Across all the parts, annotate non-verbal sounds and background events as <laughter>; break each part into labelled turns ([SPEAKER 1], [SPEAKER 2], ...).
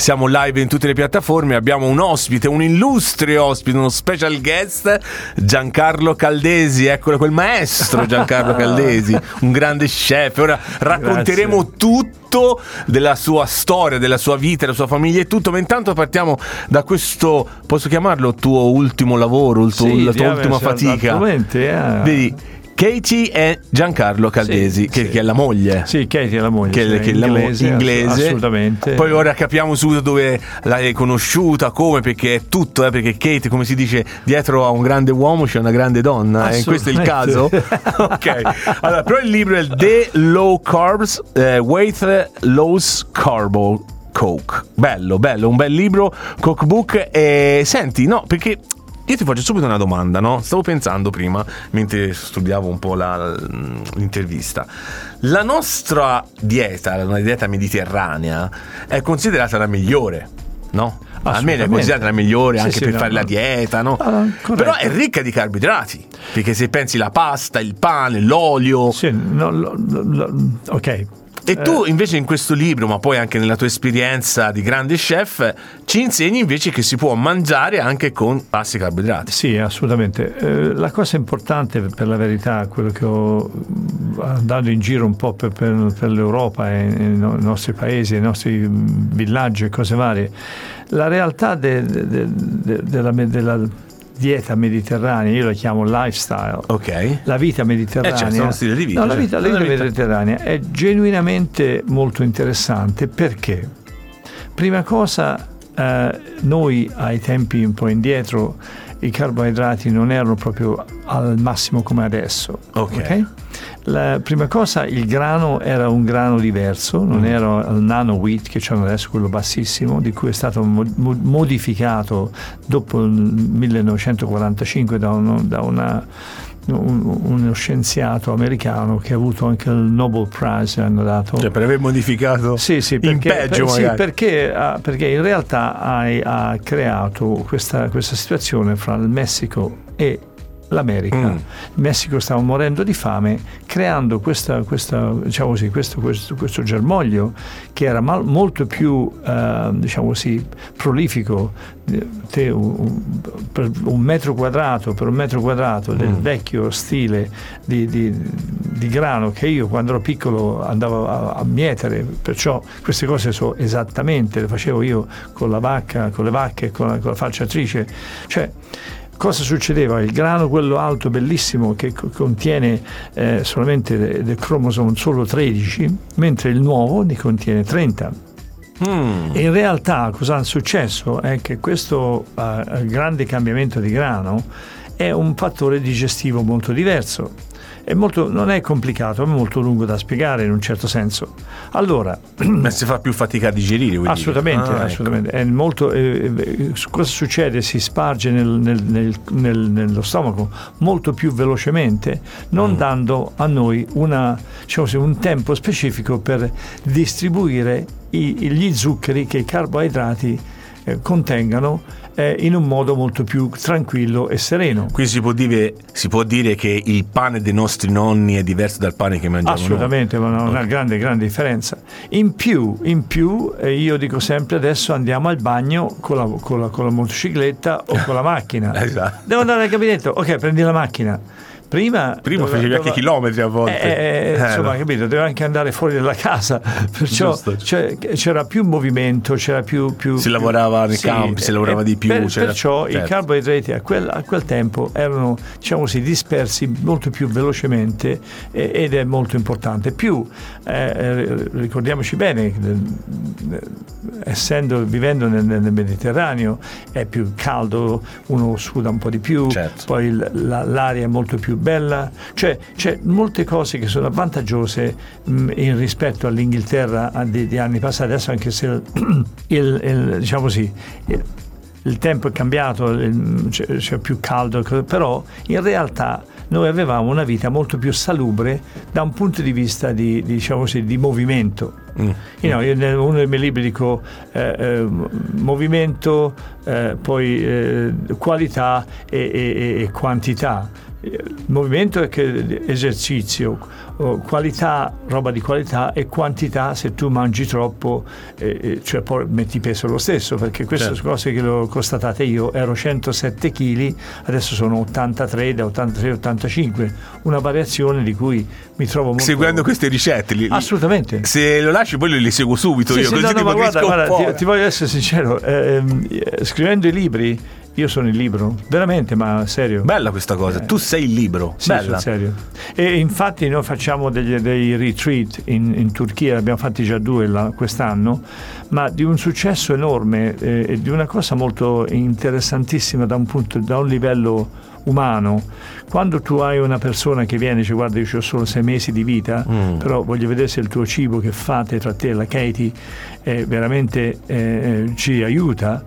[SPEAKER 1] Siamo live in tutte le piattaforme, abbiamo un ospite, un illustre ospite, uno special guest, Giancarlo Caldesi, eccolo quel maestro Giancarlo Caldesi, <laughs> un grande chef. Ora racconteremo
[SPEAKER 2] Grazie.
[SPEAKER 1] tutto della sua storia, della sua vita, della sua famiglia e tutto, ma intanto partiamo da questo, posso chiamarlo tuo ultimo lavoro, il tuo-
[SPEAKER 2] Sì,
[SPEAKER 1] la tua ultima
[SPEAKER 2] sì,
[SPEAKER 1] fatica.
[SPEAKER 2] eh.
[SPEAKER 1] Vedi, Katie e Giancarlo Caldesi,
[SPEAKER 2] Sì,
[SPEAKER 1] che,
[SPEAKER 2] sì.
[SPEAKER 1] che è la moglie
[SPEAKER 2] Sì, Katie è la moglie.
[SPEAKER 1] che,
[SPEAKER 2] sì,
[SPEAKER 1] che è la mo-
[SPEAKER 2] inglese,
[SPEAKER 1] inglese.
[SPEAKER 2] Assolutamente.
[SPEAKER 1] Poi ora capiamo subito dove l'hai conosciuta, come, perché è tutto, eh, perché Kate, come si dice, dietro a un grande uomo c'è una grande donna, e questo è il caso? <laughs> Ok, allora, però il libro è The Low Carbs, eh, Weight Loss Carbo Coke. Bello, bello, un bel libro, cookbook. E senti, no, perché io ti faccio subito una domanda, no? Stavo pensando prima, mentre studiavo un po' la- l'intervista. La nostra dieta, la dieta mediterranea, è considerata la migliore, no? Almeno è considerata la migliore
[SPEAKER 2] Sì,
[SPEAKER 1] anche
[SPEAKER 2] sì,
[SPEAKER 1] per
[SPEAKER 2] no,
[SPEAKER 1] fare
[SPEAKER 2] no.
[SPEAKER 1] la dieta, no?
[SPEAKER 2] Ah.
[SPEAKER 1] Però è ricca di carboidrati, perché se pensi la pasta, il pane, l'olio,
[SPEAKER 2] Sì, no, lo- lo- ok.
[SPEAKER 1] E tu invece in questo libro, ma poi anche nella tua esperienza di grande chef, ci insegni invece che si può mangiare anche con bassi carboidrati.
[SPEAKER 2] Sì, assolutamente. Eh, la cosa importante, per la verità, quello che ho mm, andando in giro un po' per, per- per l'Europa e i no- i nostri paesi, i nostri mm, villaggi e cose varie, la realtà de- de- de- de- della, della dieta mediterranea, io la chiamo lifestyle,
[SPEAKER 1] Ok?
[SPEAKER 2] la vita mediterranea.
[SPEAKER 1] Eh, certo, uno stile di vita,
[SPEAKER 2] No, la
[SPEAKER 1] certo.
[SPEAKER 2] vita, la vita mediterranea è genuinamente molto interessante perché, prima cosa, eh, noi ai tempi un po' indietro i carboidrati non erano proprio al massimo come adesso.
[SPEAKER 1] Ok.
[SPEAKER 2] La prima cosa, il grano era un grano diverso, non
[SPEAKER 1] Mm.
[SPEAKER 2] era il nano wheat che c'è adesso, quello bassissimo, di cui è stato mo- mo- modificato dopo il 1945 da, uno- da una- un- uno scienziato americano che ha avuto anche il Nobel Prize, hanno dato.
[SPEAKER 1] Cioè, per aver modificato
[SPEAKER 2] Sì, sì,
[SPEAKER 1] in
[SPEAKER 2] perché,
[SPEAKER 1] peggio
[SPEAKER 2] per- sì, perché, ha- perché in realtà hai- ha, creato questa, questa situazione fra il Messico e l'America.
[SPEAKER 1] Mm.
[SPEAKER 2] Il Messico stava morendo di fame, creando questa, questa, diciamo così, questo, questo- questo germoglio che era mal- molto più eh, diciamo così, prolifico. Te, un, per un metro quadrato per un metro quadrato del
[SPEAKER 1] Mm.
[SPEAKER 2] vecchio stile di, di- di grano che io quando ero piccolo andavo a, a mietere, perciò queste cose so esattamente, le facevo io con la vacca, con le vacche, con la, con la falciatrice. Cioè, cosa succedeva? Il grano, quello alto, bellissimo, che co- contiene eh, solamente de- del cromosome solo 13, mentre il nuovo ne contiene 30.
[SPEAKER 1] Mm.
[SPEAKER 2] E in realtà cosa è successo è che questo eh, grande cambiamento di grano è un fattore digestivo molto diverso. È molto- non è complicato, è molto lungo da spiegare in un certo senso. Allora, <clears throat>
[SPEAKER 1] Ma si fa più fatica a digerire,
[SPEAKER 2] assolutamente,
[SPEAKER 1] Ah, ecco.
[SPEAKER 2] assolutamente. È molto, eh, eh, cosa succede? Si sparge nel- nel- nel- nel- nello stomaco molto più velocemente, non
[SPEAKER 1] Mm.
[SPEAKER 2] dando a noi una, diciamo un tempo specifico per distribuire i- gli zuccheri che i carboidrati eh, contengano eh, in un modo molto più tranquillo e sereno.
[SPEAKER 1] Quindi si può, dire, si può dire che il pane dei nostri nonni è diverso dal pane che mangiamo noi.
[SPEAKER 2] Assolutamente, ma una, una grande, grande differenza. In più, in più eh, io dico sempre adesso andiamo al bagno con la, con la- con la motocicletta o <laughs> con la macchina.
[SPEAKER 1] Esatto.
[SPEAKER 2] Devo andare al gabinetto, ok, prendi la macchina. Prima,
[SPEAKER 1] Prima
[SPEAKER 2] dove-
[SPEAKER 1] facevi anche
[SPEAKER 2] dove-
[SPEAKER 1] chilometri a volte.
[SPEAKER 2] Eh, eh,
[SPEAKER 1] Eh,
[SPEAKER 2] insomma,
[SPEAKER 1] no.
[SPEAKER 2] capito, devo anche andare fuori dalla casa, <laughs> perciò c'è- c'era più movimento, c'era più... più
[SPEAKER 1] Si
[SPEAKER 2] più-
[SPEAKER 1] lavorava nei campi, si lavorava di più,
[SPEAKER 2] per- perciò i
[SPEAKER 1] certo.
[SPEAKER 2] carboidrati a quel, a quel tempo erano, diciamo così, dispersi molto più velocemente eh, ed è molto importante. Più, eh, eh, ricordiamoci bene, eh, essendo, vivendo nel, nel Mediterraneo, è più caldo, uno suda un po' di più,
[SPEAKER 1] Certo.
[SPEAKER 2] poi la- l'aria è molto più bella, cioè c'è molte cose che sono avvantaggiose mh, in rispetto all'Inghilterra di, di anni passati, adesso anche se il, <clears throat> il- il- diciamo così, il, il tempo è cambiato, c'è, c'è più caldo, però in realtà noi avevamo una vita molto più salubre da un punto di vista di, diciamo così, di movimento.
[SPEAKER 1] Mm.
[SPEAKER 2] No, io in uno dei miei libri dico eh, eh, movimento, eh, poi eh, qualità e- e- e quantità. Movimento è che esercizio, qualità, roba di qualità e quantità se tu mangi troppo, eh, cioè poi metti peso lo stesso, perché queste certo. cose che le ho constatate io ero 107 kg, adesso sono 83 da 83-85, una variazione di cui mi trovo molto...
[SPEAKER 1] Seguendo queste ricette? Li,
[SPEAKER 2] Assolutamente.
[SPEAKER 1] Se lo lasci poi li seguo subito sì, io,
[SPEAKER 2] sì,
[SPEAKER 1] così
[SPEAKER 2] no, no, ma guarda, guarda ti, ti, voglio essere sincero, eh, eh, scrivendo i libri io sono il libro, veramente, ma serio.
[SPEAKER 1] Bella questa cosa, eh. tu sei il libro.
[SPEAKER 2] Sì,
[SPEAKER 1] Bella.
[SPEAKER 2] serio. E infatti noi facciamo degli, dei retreat in, in Turchia, abbiamo fatti già due là, quest'anno, ma di un successo enorme eh, e di una cosa molto interessantissima da un, punto, da un livello umano. Quando tu hai una persona che viene e dice guarda io ho solo sei mesi di vita, mm. però voglio vedere se il tuo cibo che fate tra te e la Katie eh, veramente eh, ci aiuta,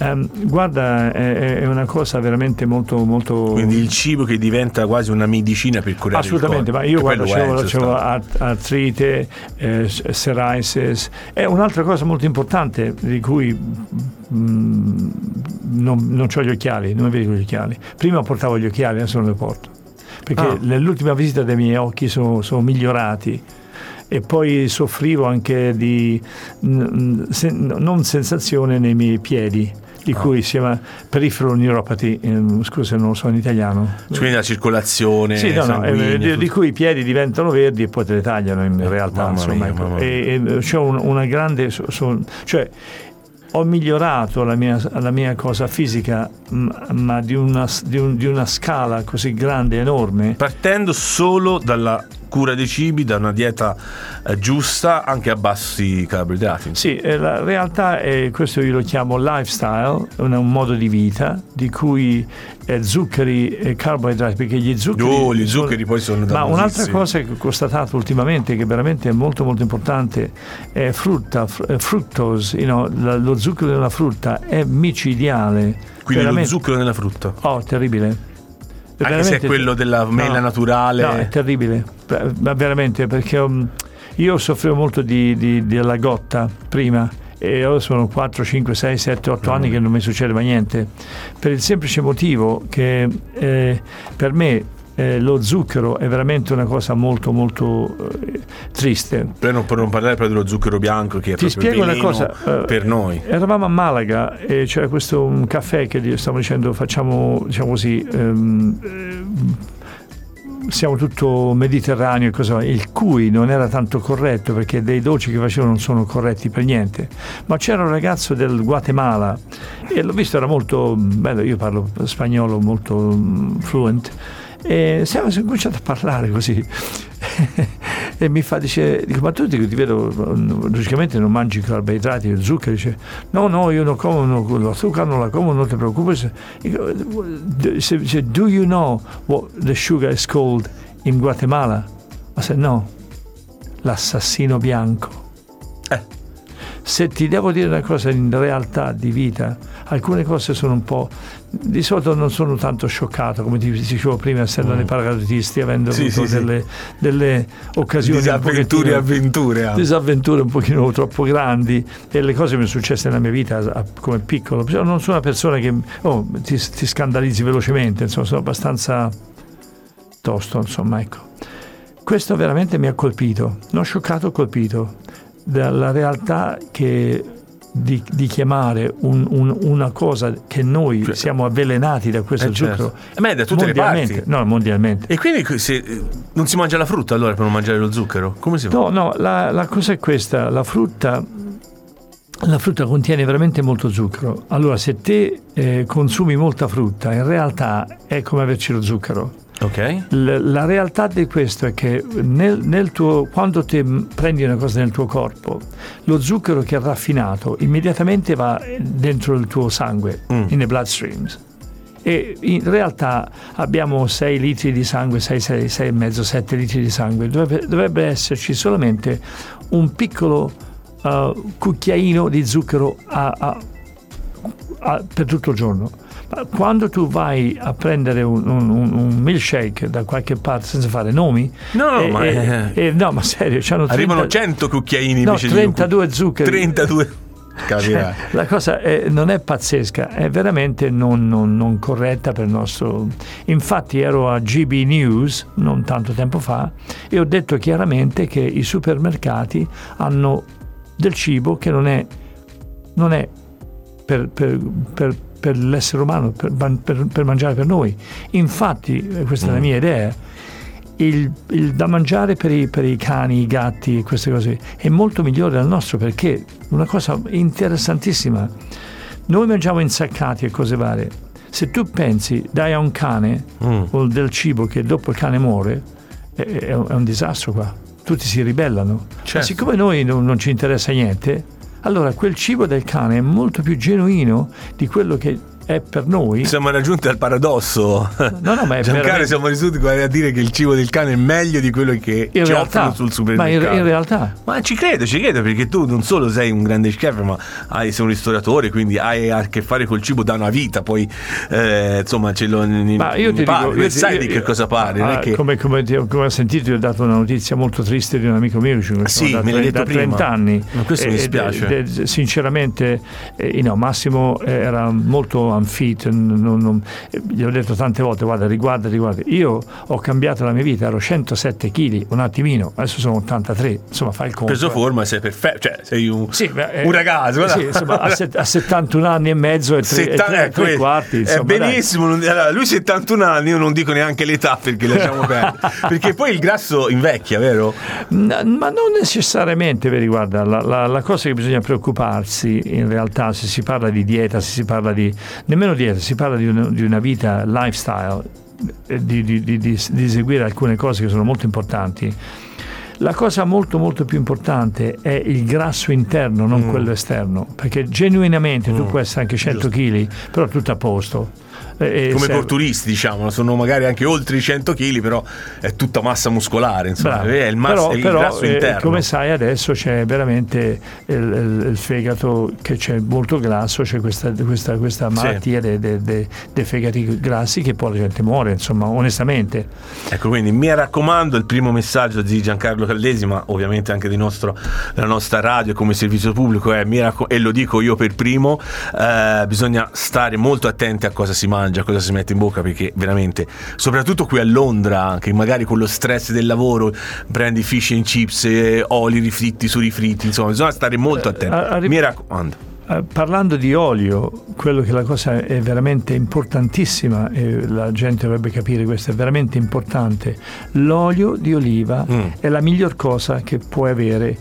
[SPEAKER 2] Um, guarda, è, è, una cosa veramente molto, molto.
[SPEAKER 1] Quindi il cibo che diventa quasi una medicina per curare
[SPEAKER 2] Assolutamente, ma io guarda, c'avevo, artrite, eh, psoriasis. È un'altra cosa molto importante di cui mm, non, non ho gli occhiali, non vedo gli occhiali. Prima portavo gli occhiali, adesso non li porto. Perché ah. nell'ultima visita dei miei occhi sono, sono migliorati e poi soffrivo anche di non sensazione nei miei piedi di oh. cui si chiama peripheral neuropathy, eh, scusa non lo so in italiano.
[SPEAKER 1] Quindi la circolazione
[SPEAKER 2] sì, no, no, eh, di, di, cui i piedi diventano verdi e poi te le tagliano in eh, realtà. Insomma, mia, ecco. e, e, c'è un, una grande... So, so, cioè, ho migliorato la mia, la mia cosa fisica, ma di una, di, un, di una scala così grande, enorme.
[SPEAKER 1] Partendo solo dalla cura dei cibi, da una dieta eh, giusta anche a bassi carboidrati.
[SPEAKER 2] Sì, eh, la realtà è, questo io lo chiamo lifestyle, un, un modo di vita di cui eh, zuccheri e carboidrati, perché gli zuccheri...
[SPEAKER 1] Oh, gli zuccheri sono, poi sono
[SPEAKER 2] Ma un'altra cosa che ho constatato ultimamente, che veramente è molto molto importante, è frutta, fr- fructose, you know, lo zucchero della frutta è micidiale.
[SPEAKER 1] Quindi veramente. lo zucchero nella frutta?
[SPEAKER 2] Oh, terribile.
[SPEAKER 1] Anche se è quello della mela
[SPEAKER 2] no,
[SPEAKER 1] naturale.
[SPEAKER 2] No, è terribile, ma veramente perché um, io soffrivo molto di, di, della gotta prima e ora sono 4, 5, 6, 7, 8 mm. anni che non mi succede mai niente per il semplice motivo che eh, per me eh, lo zucchero è veramente una cosa molto molto eh, triste.
[SPEAKER 1] Per non, per non, parlare però dello zucchero bianco che è
[SPEAKER 2] Ti spiego una cosa,
[SPEAKER 1] eh, per noi.
[SPEAKER 2] Eravamo a Malaga e c'era questo un caffè che stavo dicendo facciamo diciamo così ehm, eh, siamo tutto mediterraneo cosa, il cui non era tanto corretto perché dei dolci che facevano non sono corretti per niente ma c'era un ragazzo del Guatemala e l'ho visto era molto bello io parlo spagnolo molto mm, fluent e siamo cominciati a parlare così. <laughs> e mi fa, dice, dico, ma tu ti, ti vedo, logicamente non mangi carboidrati, zucchero, dice, no, no, io non como, no, lo zucchero non la como, non ti preoccupare. Dice, do you know what the sugar is called in Guatemala? I said, no, l'assassino bianco. Eh. Se ti devo dire una cosa in realtà di vita, alcune cose sono un po'... Di solito non sono tanto scioccato, come ti dicevo prima, essendo mm. nei paracadutisti, avendo sì, avuto sì, delle, sì. delle, occasioni...
[SPEAKER 1] Disavventure e avventure.
[SPEAKER 2] Anche. Disavventure un pochino troppo grandi e le cose mi sono successe nella mia vita come piccolo. Non sono una persona che oh, ti, ti scandalizzi velocemente, insomma, sono abbastanza tosto, insomma, ecco. Questo veramente mi ha colpito, non scioccato, colpito dalla realtà che di, di, chiamare un, un, una cosa che noi cioè, siamo avvelenati da questo eh certo. zucchero
[SPEAKER 1] eh, ma è da tutte le parti.
[SPEAKER 2] no mondialmente.
[SPEAKER 1] E quindi se, non si mangia la frutta allora per non mangiare lo zucchero? Come si fa?
[SPEAKER 2] no no la, la cosa è questa. La frutta la frutta contiene veramente molto zucchero. Allora se te eh, consumi molta frutta in realtà è come averci lo zucchero
[SPEAKER 1] Okay.
[SPEAKER 2] La realtà di questo è che nel, nel tuo, quando ti prendi una cosa nel tuo corpo, lo zucchero che è raffinato immediatamente va dentro il tuo sangue, mm. in the bloodstreams. E in realtà abbiamo 6 litri di sangue, 6, 6, 6,5, 7 litri di sangue. Dovrebbe, dovrebbe esserci solamente un piccolo uh, cucchiaino di zucchero a, a, a, per tutto il giorno quando tu vai a prendere un, un, un, milkshake da qualche parte senza fare nomi,
[SPEAKER 1] no, no,
[SPEAKER 2] e,
[SPEAKER 1] ma,
[SPEAKER 2] e, e, no ma serio,
[SPEAKER 1] arrivano 30, 100 cucchiaini
[SPEAKER 2] no, 32 zuccheri.
[SPEAKER 1] 32 Capirai.
[SPEAKER 2] Cioè, la cosa è, non è pazzesca, è veramente non, non, non, corretta per il nostro... Infatti ero a GB News non tanto tempo fa e ho detto chiaramente che i supermercati hanno del cibo che non è, non è per, per, per, per l'essere umano, per, mangiare per noi. Infatti, questa è la mm. mia idea, il, il, da mangiare per i, per i, cani, i gatti, queste cose è molto migliore del nostro perché una cosa interessantissima, noi mangiamo insaccati e cose varie. Se tu pensi, dai a un cane mm. o del cibo che dopo il cane muore, è, è, un, è un, disastro qua. Tutti si ribellano. Certo. siccome noi non, non ci interessa niente, allora quel cibo del cane è molto più genuino di quello che è per noi.
[SPEAKER 1] Siamo raggiunti al paradosso. No, no, ma è Giancarlo, veramente... siamo risultati a dire che il cibo del cane è meglio di quello che in ci realtà, offrono sul supermercato.
[SPEAKER 2] Ma in, in, realtà.
[SPEAKER 1] Ma ci credo, ci credo, perché tu non solo sei un grande chef, ma hai, sei un ristoratore, quindi hai a che fare col cibo da una vita. Poi, eh, insomma, ce lo. Ma io ti parli, dico, io sai io, di che cosa parli. Ah,
[SPEAKER 2] che... come, come, come, ho sentito, ti ho dato una notizia molto triste di un amico mio. Cioè,
[SPEAKER 1] sì, me l'hai detto da 30
[SPEAKER 2] prima. anni.
[SPEAKER 1] Ma questo e, mi dispiace.
[SPEAKER 2] E, e, sinceramente, eh, no, Massimo era molto anfiteo non, non, gli ho detto tante volte guarda riguarda riguarda io ho cambiato la mia vita ero 107 kg un attimino adesso sono 83 insomma fai il conto
[SPEAKER 1] preso forma sei perfetto cioè sei un, sì, beh, un ragazzo
[SPEAKER 2] sì, insomma, a, set, a, 71 anni e mezzo e tre, 70, e tre, ecco, tre quarti insomma,
[SPEAKER 1] è benissimo allora, lui 71 anni io non dico neanche l'età perché lasciamo perdere. <laughs> Perché poi il grasso invecchia vero?
[SPEAKER 2] No, ma non necessariamente vedi guarda la, la, la cosa che bisogna preoccuparsi in realtà se si parla di dieta se si parla di nemmeno dieta si parla di una, di una vita lifestyle, eh, di, di, di, di, eseguire alcune cose che sono molto importanti. La cosa molto molto più importante è il grasso interno, non mm. quello esterno, perché genuinamente mm. tu puoi essere anche 100 kg, però tutto a posto
[SPEAKER 1] eh, come porturisti, diciamo, sono magari anche oltre i 100 kg, però è tutta massa muscolare, insomma, è il, mas- però, è il però, eh, interno.
[SPEAKER 2] Come sai, adesso c'è veramente il, il, fegato che c'è molto grasso, c'è questa, questa, questa malattia sì. dei de, de, fegati grassi che poi la gente muore, insomma, onestamente.
[SPEAKER 1] Ecco, quindi mi raccomando, il primo messaggio di Giancarlo Caldesi, ma ovviamente anche di nostro, della nostra radio come servizio pubblico è, raccom- e lo dico io per primo, eh, bisogna stare molto attenti a cosa si mangia mangia, cosa si mette in bocca, perché veramente, soprattutto qui a Londra, che magari con lo stress del lavoro prendi fish and chips, e oli rifritti su rifritti, insomma, bisogna stare molto eh, attenti. Uh, Mi raccomando.
[SPEAKER 2] Uh, parlando di olio, quello che la cosa è veramente importantissima e la gente dovrebbe capire questo è veramente importante. L'olio di oliva mm. è la miglior cosa che puoi avere,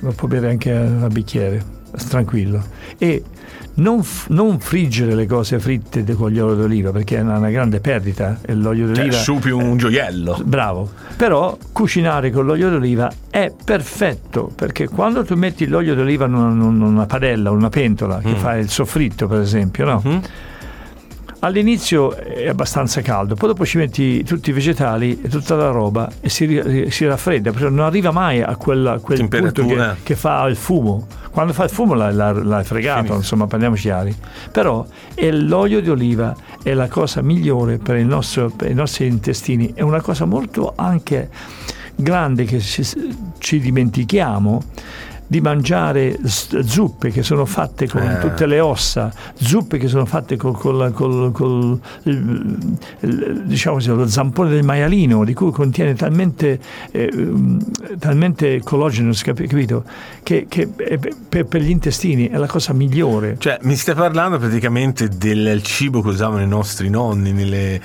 [SPEAKER 2] lo puoi bere anche a bicchiere, tranquillo. E non, non, friggere le cose fritte con l'olio d'oliva perché è una, una grande perdita e l'olio cioè, d'oliva
[SPEAKER 1] cioè, su più un gioiello
[SPEAKER 2] bravo però cucinare con l'olio d'oliva è perfetto perché quando tu metti l'olio d'oliva in una, in una padella una pentola mm. che fa il soffritto per esempio no? Mm-hmm All'inizio è abbastanza caldo, poi dopo ci metti tutti i vegetali e tutta la roba e si, si raffredda, perché non arriva mai a, quella, quel punto che, che, fa il fumo. Quando fa il fumo l'hai, l'hai fregato, Finito. insomma, parliamoci chiari. Però l'olio di oliva è la cosa migliore per, nostro, per i nostri intestini, è una cosa molto anche grande che ci, ci dimentichiamo di mangiare zuppe che sono fatte con eh. tutte le ossa, zuppe che sono fatte con, con, con, con diciamo così, lo zampone del maialino, di cui contiene talmente, eh, talmente collagene, capito? Che, che per, per, gli intestini è la cosa migliore.
[SPEAKER 1] Cioè, mi stai parlando praticamente del cibo che usavano i nostri nonni nelle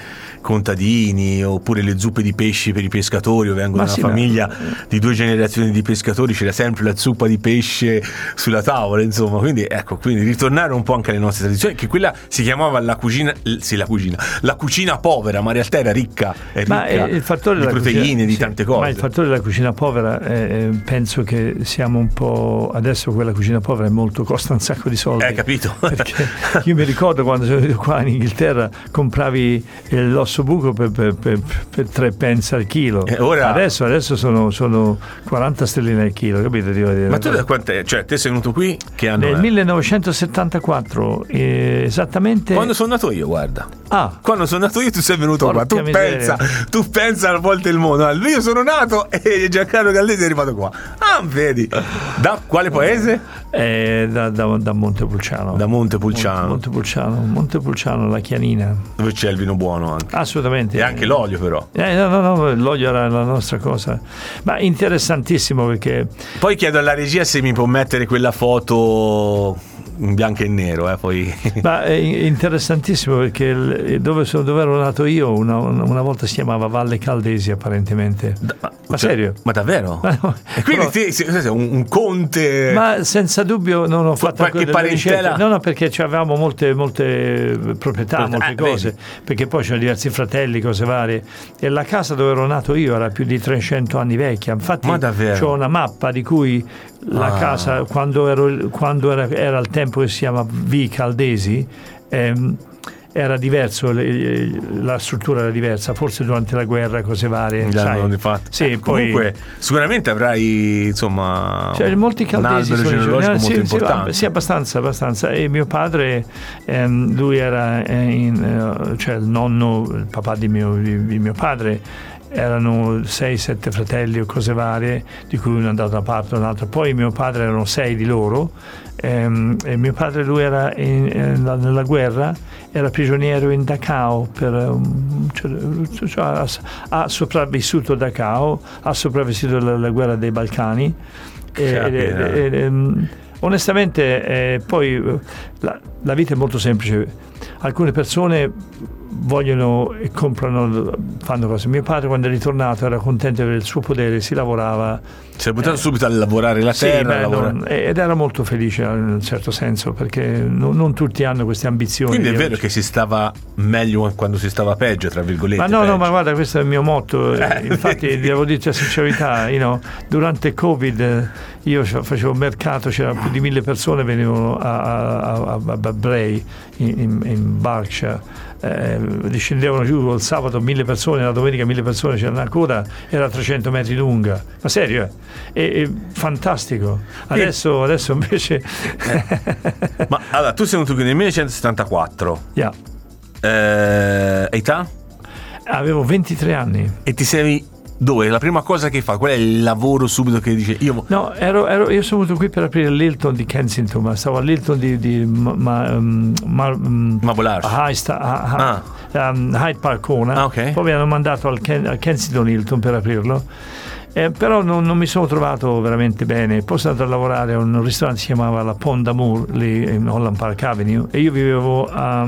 [SPEAKER 1] contadini oppure le zuppe di pesci per i pescatori o vengono da sì, una famiglia ma... di due generazioni di pescatori c'era sempre la zuppa di pesce sulla tavola insomma quindi ecco quindi ritornare un po' anche alle nostre tradizioni che quella si chiamava la cucina sì la cucina la cucina povera ma in realtà era ricca, ricca il fattore di proteine cucina, di sì, tante cose
[SPEAKER 2] ma il fattore della cucina povera eh, penso che siamo un po' adesso quella cucina povera è molto costa un sacco di soldi.
[SPEAKER 1] Hai eh, capito.
[SPEAKER 2] Io mi ricordo quando sono venuto qua in Inghilterra compravi l'osso buco per, per, per, per 3 pence al chilo. Ora... Adesso, adesso sono, sono, 40 sterline al chilo, capito?
[SPEAKER 1] Ma tu da quant'è? Cioè, te sei venuto qui? Che anno
[SPEAKER 2] Nel
[SPEAKER 1] è?
[SPEAKER 2] 1974, eh, esattamente.
[SPEAKER 1] Quando sono nato io, guarda.
[SPEAKER 2] Ah,
[SPEAKER 1] Quando sono nato io, tu sei venuto qua.
[SPEAKER 2] Porca
[SPEAKER 1] Tu
[SPEAKER 2] miseria.
[SPEAKER 1] pensa, tu pensa alla volta il mondo. Allora, io sono nato e Giancarlo Gallesi è arrivato qua. Ah, vedi. Da quale paese?
[SPEAKER 2] eh, da, da, da Montepulciano.
[SPEAKER 1] Da Montepulciano.
[SPEAKER 2] Montepulciano, Montepulciano, la Chianina.
[SPEAKER 1] Dove c'è il vino buono anche.
[SPEAKER 2] Assolutamente.
[SPEAKER 1] E anche l'olio, però.
[SPEAKER 2] Eh, no, no, no, l'olio era la nostra cosa. Ma interessantissimo perché
[SPEAKER 1] Poi chiedo alla regia se mi può mettere quella foto in bianco e nero, eh, poi. <laughs>
[SPEAKER 2] Ma è interessantissimo perché il- dove, sono- dove ero nato io una, una volta si chiamava Valle Caldesi apparentemente.
[SPEAKER 1] Ma,
[SPEAKER 2] Ma
[SPEAKER 1] cioè,
[SPEAKER 2] serio?
[SPEAKER 1] Ma davvero?
[SPEAKER 2] Ma no,
[SPEAKER 1] E quindi
[SPEAKER 2] però-
[SPEAKER 1] sei sei un, un conte.
[SPEAKER 2] Ma senza dubbio non ho fatto
[SPEAKER 1] qualche parentela?
[SPEAKER 2] No, no, perché ci avevamo molte, molte proprietà,
[SPEAKER 1] Ah,
[SPEAKER 2] molte
[SPEAKER 1] vedi.
[SPEAKER 2] cose, perché poi c'erano diversi fratelli, cose varie. E la casa dove ero nato io era più di 300 anni vecchia. Infatti ho una mappa di cui la
[SPEAKER 1] Ah.
[SPEAKER 2] casa, quando, ero, quando era, era il tempo che si chiama V Caldesi, ehm, era diverso, le- la struttura era diversa, forse durante la guerra, cose varie.
[SPEAKER 1] L'hanno rifatto.
[SPEAKER 2] Sì,
[SPEAKER 1] Eh,
[SPEAKER 2] poi-
[SPEAKER 1] Comunque, sicuramente avrai insomma
[SPEAKER 2] Cioè, molti
[SPEAKER 1] un
[SPEAKER 2] caldesi
[SPEAKER 1] albero
[SPEAKER 2] sono
[SPEAKER 1] genealogico molto
[SPEAKER 2] sì, sì,
[SPEAKER 1] importante.
[SPEAKER 2] sì, abbastanza, abbastanza. E mio padre, ehm, lui era eh, in, eh, cioè il nonno, il papà di mio, di- di mio padre, erano 6-7 fratelli o cose varie, di cui uno è andato da una parte e un'altra. Poi mio padre erano sei di loro. Ehm, e mio padre lui era in- eh, nella guerra era prigioniero in Dachau per, um, cioè, cioè, ha, ha sopravvissuto Dachau ha sopravvissuto alla, alla guerra dei Balcani. E- e- ehm, onestamente eh, poi eh, la, la vita è molto semplice. Alcune persone vogliono e comprano fanno cose mio padre quando è ritornato era contento del suo potere si lavorava
[SPEAKER 1] Si è buttato subito a lavorare la
[SPEAKER 2] sì,
[SPEAKER 1] terra.
[SPEAKER 2] beh,
[SPEAKER 1] lavorare-
[SPEAKER 2] non- ed era molto felice in un certo senso perché non, non tutti hanno queste ambizioni
[SPEAKER 1] Quindi è vero che si stava meglio quando si stava peggio, tra virgolette.
[SPEAKER 2] ma no, no,
[SPEAKER 1] peggio.
[SPEAKER 2] ma guarda, questo è il mio motto.
[SPEAKER 1] Eh.
[SPEAKER 2] Infatti, <laughs> devo dirti la sincerità, you know, durante il Covid eh, io fa- facevo mercato, c'erano più di mille persone che venivano a, a, a, a- Bray in, in- in Berkshire. Eh, discendevano giù il sabato mille persone, la domenica mille persone, c'era una coda, era 300 metri lunga. Ma serio, eh? E, e fantastico. Adesso, adesso invece.
[SPEAKER 1] Ma allora, tu sei venuto qui nel 1974.
[SPEAKER 2] Yeah.
[SPEAKER 1] Eh, età?
[SPEAKER 2] Avevo 23 anni.
[SPEAKER 1] E ti sei dove? La prima cosa che fa? Qual è il lavoro subito che dice io
[SPEAKER 2] No, ero, ero- io sono venuto qui per aprire l'Hilton di Kensington, ma stavo all'Hilton di, di ma, ma, um, ma- um,
[SPEAKER 1] Ma
[SPEAKER 2] a High Sta- a- a- um, Hyde Park Corner.
[SPEAKER 1] Ah, ok.
[SPEAKER 2] Poi mi hanno mandato al, Ken- al Kensington Hilton per aprirlo. Eh, però non, non mi sono trovato veramente bene. Poi sono andato a lavorare a un ristorante che si chiamava la Pont d'Amour lì in Holland Park Avenue e io vivevo a,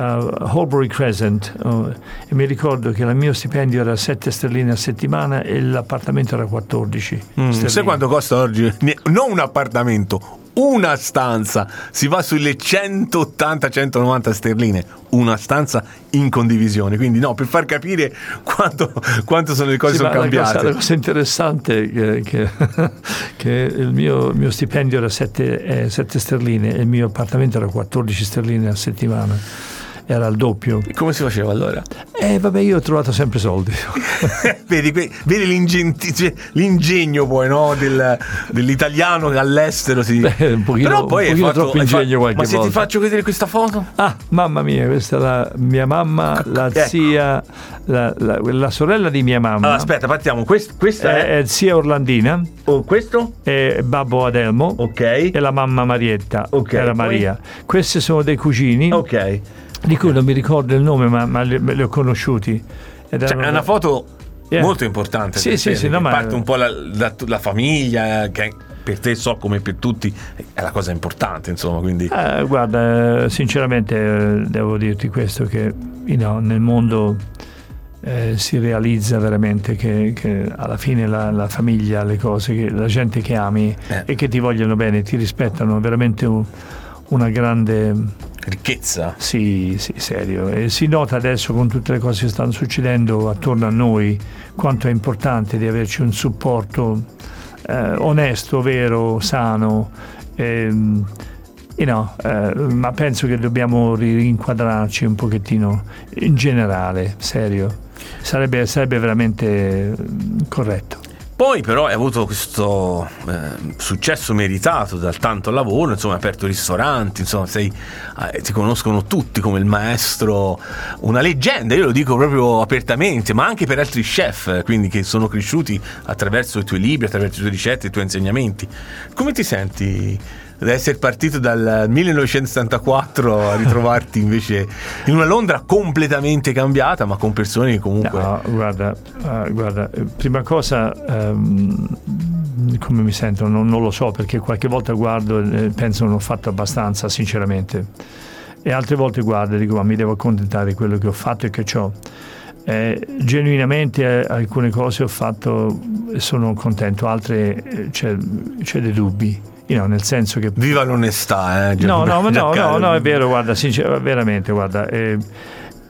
[SPEAKER 2] a Holbury Crescent oh, e mi ricordo che il mio stipendio era 7 sterline a settimana e l'appartamento era 14
[SPEAKER 1] Mm, sai quanto costa oggi? Non un appartamento, una stanza. Si va sulle 180-190 sterline. Una stanza in condivisione. Quindi, no, per far capire quanto, quanto sono le cose
[SPEAKER 2] Sì,
[SPEAKER 1] sono
[SPEAKER 2] ma la cosa,
[SPEAKER 1] cambiate.
[SPEAKER 2] la cosa interessante è che, che, <laughs> che il, mio, il mio stipendio era 7, sterline e il mio appartamento era 14 sterline a settimana. Era il doppio.
[SPEAKER 1] E Come si faceva allora?
[SPEAKER 2] E vabbè, io ho trovato sempre soldi. <laughs>
[SPEAKER 1] vedi, vedi cioè, l'ingegno poi no? Del- dell'italiano che all'estero si...
[SPEAKER 2] Beh, <laughs> un pochino-
[SPEAKER 1] Però poi
[SPEAKER 2] un pochino
[SPEAKER 1] fatto-
[SPEAKER 2] troppo ingegno qualche
[SPEAKER 1] Ma se ti
[SPEAKER 2] volta.
[SPEAKER 1] faccio vedere questa foto?
[SPEAKER 2] Ah, mamma mia, questa è la mia mamma, la
[SPEAKER 1] Ecco.
[SPEAKER 2] zia, la, la- la sorella di mia mamma.
[SPEAKER 1] Allora, aspetta, partiamo. Quest- questa
[SPEAKER 2] è,
[SPEAKER 1] è...
[SPEAKER 2] zia Orlandina,
[SPEAKER 1] oh, questo?
[SPEAKER 2] è babbo Adelmo
[SPEAKER 1] Ok.
[SPEAKER 2] e la mamma Marietta,
[SPEAKER 1] Ok,
[SPEAKER 2] era
[SPEAKER 1] poi?
[SPEAKER 2] Maria. Questi sono dei cugini.
[SPEAKER 1] Ok.
[SPEAKER 2] Di cui non mi ricordo il nome, ma, ma li, li ho conosciuti. Ed
[SPEAKER 1] Cioè,
[SPEAKER 2] erano-
[SPEAKER 1] è una foto
[SPEAKER 2] Yeah.
[SPEAKER 1] molto importante.
[SPEAKER 2] Sì, sì, sì, no, ma-
[SPEAKER 1] parte un po' la, la- la famiglia, che per te so come per tutti è la cosa importante, insomma, quindi...
[SPEAKER 2] Eh, guarda, sinceramente eh, devo dirti questo, che you know, nel mondo eh, si realizza veramente che, che alla fine la, la famiglia, le cose, che, la gente che ami
[SPEAKER 1] Eh.
[SPEAKER 2] e che ti vogliono bene, ti rispettano, è veramente un- una grande...
[SPEAKER 1] Ricchezza.
[SPEAKER 2] Sì, sì, serio. E si nota adesso con tutte le cose che stanno succedendo attorno a noi quanto è importante di averci un supporto eh, onesto, vero, sano. ehm, you know, eh, ma penso che dobbiamo ri- rinquadrarci un pochettino in generale, serio. Sarebbe, sarebbe veramente mm, corretto.
[SPEAKER 1] Poi però hai avuto questo eh, successo meritato dal tanto lavoro, insomma hai aperto ristoranti, insomma sei, eh, ti conoscono tutti come il maestro, una leggenda, io lo dico proprio apertamente, ma anche per altri chef, quindi che sono cresciuti attraverso i tuoi libri, attraverso le tue ricette, i tuoi insegnamenti. Come ti senti? Ad essere partito dal 1974 a ritrovarti <laughs> invece in una Londra completamente cambiata, ma con persone che comunque.
[SPEAKER 2] No, guarda, uh, guarda, prima cosa. Um, come mi sento? Non, non, lo so perché qualche volta guardo e penso non ho fatto abbastanza, sinceramente. E altre volte guardo e dico: Ma mi devo accontentare di quello che ho fatto e che ho. Eh, genuinamente eh, alcune cose ho fatto e sono contento, altre eh, c'è, c'è dei dubbi know, nel senso che...
[SPEAKER 1] Viva l'onestà, eh?
[SPEAKER 2] no, no, no, no, no, è vero, guarda, sincer- veramente, guarda... Eh,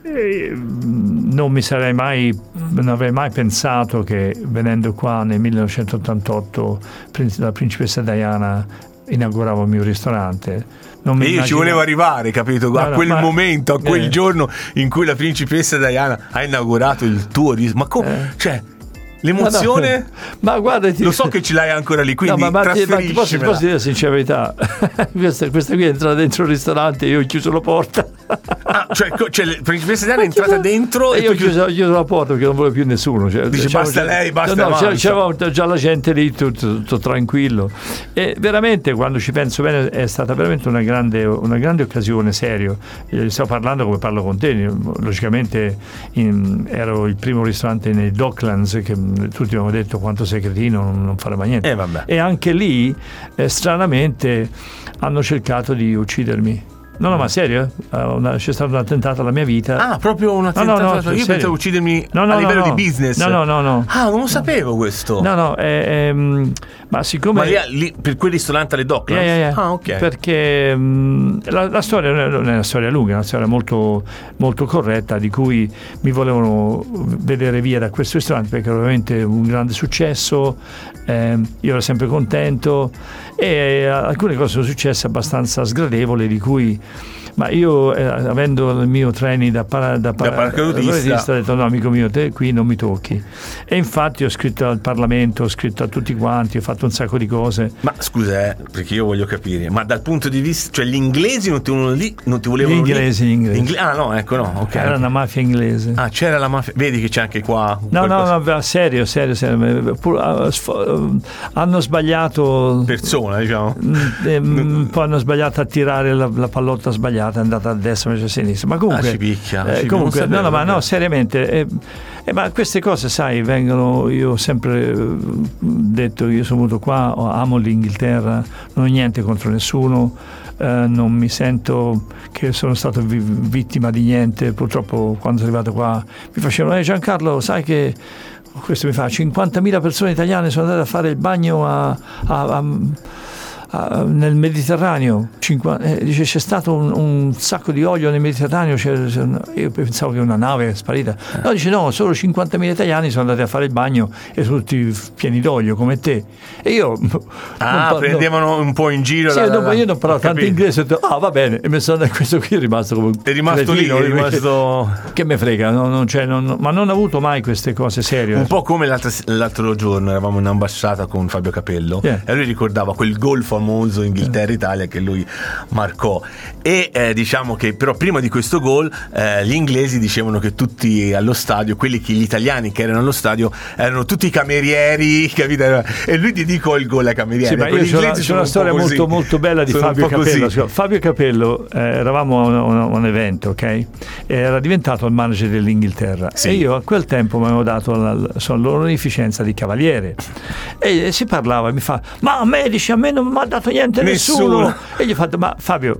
[SPEAKER 2] eh, non mi sarei mai, non avrei mai pensato che venendo qua nel 1988 la principessa Diana inaugurava il mio ristorante.
[SPEAKER 1] Non mi io immagino... ci volevo arrivare, capito? A no, quel ma... momento, a quel eh. giorno in cui la principessa Diana ha inaugurato il tuo ristorante. Ma come? Eh. Cioè, L'emozione? No,
[SPEAKER 2] ma guarda,
[SPEAKER 1] ti... lo so che ce l'hai ancora lì, quindi no, ma, ma, ti, ma ti
[SPEAKER 2] posso, posso dire la sincerità. <laughs> questa, questa, qui è entrata dentro il ristorante e io ho chiuso la porta.
[SPEAKER 1] Ah, cioè, cioè la principessa Diana è entrata dentro
[SPEAKER 2] e, io ho chiuso, chiuso, la porta perché non volevo più nessuno. Cioè,
[SPEAKER 1] Dice basta lei, basta no,
[SPEAKER 2] no, c'era già la gente lì tutto, tutto, tranquillo. E veramente, quando ci penso bene, è stata veramente una grande, una grande occasione, serio. Io sto parlando come parlo con te. Logicamente in, ero il primo ristorante nei Docklands che tutti abbiamo detto quanto sei cretino, non, non fare mai niente.
[SPEAKER 1] Eh,
[SPEAKER 2] e anche lì, eh, stranamente, hanno cercato di uccidermi. No, no, ma serio? Uh, c'è stato un attentato alla mia vita.
[SPEAKER 1] Ah, proprio un attentato? No, no, no, io pensavo uccidermi no, no, a livello di business.
[SPEAKER 2] No, no, no, no.
[SPEAKER 1] Ah, non lo sapevo questo.
[SPEAKER 2] No, no, eh, ehm, ma siccome... Ma
[SPEAKER 1] lì, lì, per quel ristorante alle Docklands?
[SPEAKER 2] Yeah, yeah,
[SPEAKER 1] yeah. Ah, ok.
[SPEAKER 2] Perché mh, la, la, storia non è una storia lunga, è una storia molto, molto corretta di cui mi volevano vedere via da questo ristorante perché era veramente un grande successo, eh, io ero sempre contento e eh, alcune cose sono successe abbastanza sgradevoli di cui ma io eh, avendo il mio training da, para, da,
[SPEAKER 1] para, da paracadutista
[SPEAKER 2] ho detto no amico mio te qui non mi tocchi e infatti ho scritto al Parlamento ho scritto a tutti quanti ho fatto un sacco di cose
[SPEAKER 1] ma scusa eh, perché io voglio capire ma dal punto di vista cioè gli inglesi non ti volevano lì non ti volevano
[SPEAKER 2] gli inglesi,
[SPEAKER 1] lì?
[SPEAKER 2] inglesi. Ingle-
[SPEAKER 1] ah no ecco no ok
[SPEAKER 2] era una mafia inglese
[SPEAKER 1] ah c'era la mafia vedi che c'è anche qua
[SPEAKER 2] no qualcosa. no no serio serio, serio. Ah, hanno sbagliato
[SPEAKER 1] persona diciamo
[SPEAKER 2] mm, e, mm, <laughs> poi hanno sbagliato a tirare la, la pallotta sbagliata sbagliata, è andata a destra invece a sinistra. Ma comunque,
[SPEAKER 1] ah, ci picchia,
[SPEAKER 2] eh,
[SPEAKER 1] ci
[SPEAKER 2] comunque no, no, ma no, seriamente. Eh, eh, ma queste cose, sai, vengono. Io ho sempre eh, detto: io sono venuto qua, amo l'Inghilterra, non ho niente contro nessuno. Eh, non mi sento che sono stato vi- vittima di niente. Purtroppo, quando sono arrivato qua, mi facevano: Eh, Giancarlo, sai che questo mi fa 50.000 persone italiane sono andate a fare il bagno a, a, a uh, nel Mediterraneo, 50, eh, dice c'è stato un, un, sacco di olio nel Mediterraneo, io pensavo che una nave è sparita. No, dice no, solo 50.000 italiani sono andati a fare il bagno e sono tutti pieni d'olio come te. E io... <laughs>
[SPEAKER 1] Ah, parlo, prendevano un po' in giro.
[SPEAKER 2] Sì,
[SPEAKER 1] la,
[SPEAKER 2] dopo io non parlavo tanto inglese, ho detto, ah va bene, e mi sono questo qui è rimasto come...
[SPEAKER 1] È rimasto lì, è rimasto...
[SPEAKER 2] Che me frega, no, non, non, ma non ho avuto mai queste cose serie.
[SPEAKER 1] Un po' come l'altro, l'altro giorno eravamo in ambasciata con Fabio Capello yeah. e lui ricordava quel golfo famoso Inghilterra-Italia che lui marcò. E eh, diciamo che però prima di questo gol eh, gli inglesi dicevano che tutti allo stadio, quelli che gli italiani che erano allo stadio, erano tutti camerieri, <laughs> capito? E lui dedicò il gol ai camerieri.
[SPEAKER 2] Sì, ma io c'è una, c'è una storia molto, molto bella di Fabio Capello. Così. Fabio Capello, eh, eravamo a un, un, evento, ok? Era diventato il manager dell'Inghilterra sì. e io a quel tempo mi avevo dato la, la, l'onorificenza di cavaliere e, e si parlava e mi fa ma a me dice a me non mi ha dato niente niente nessuno. nessuno. E gli ho fatto, ma Fabio,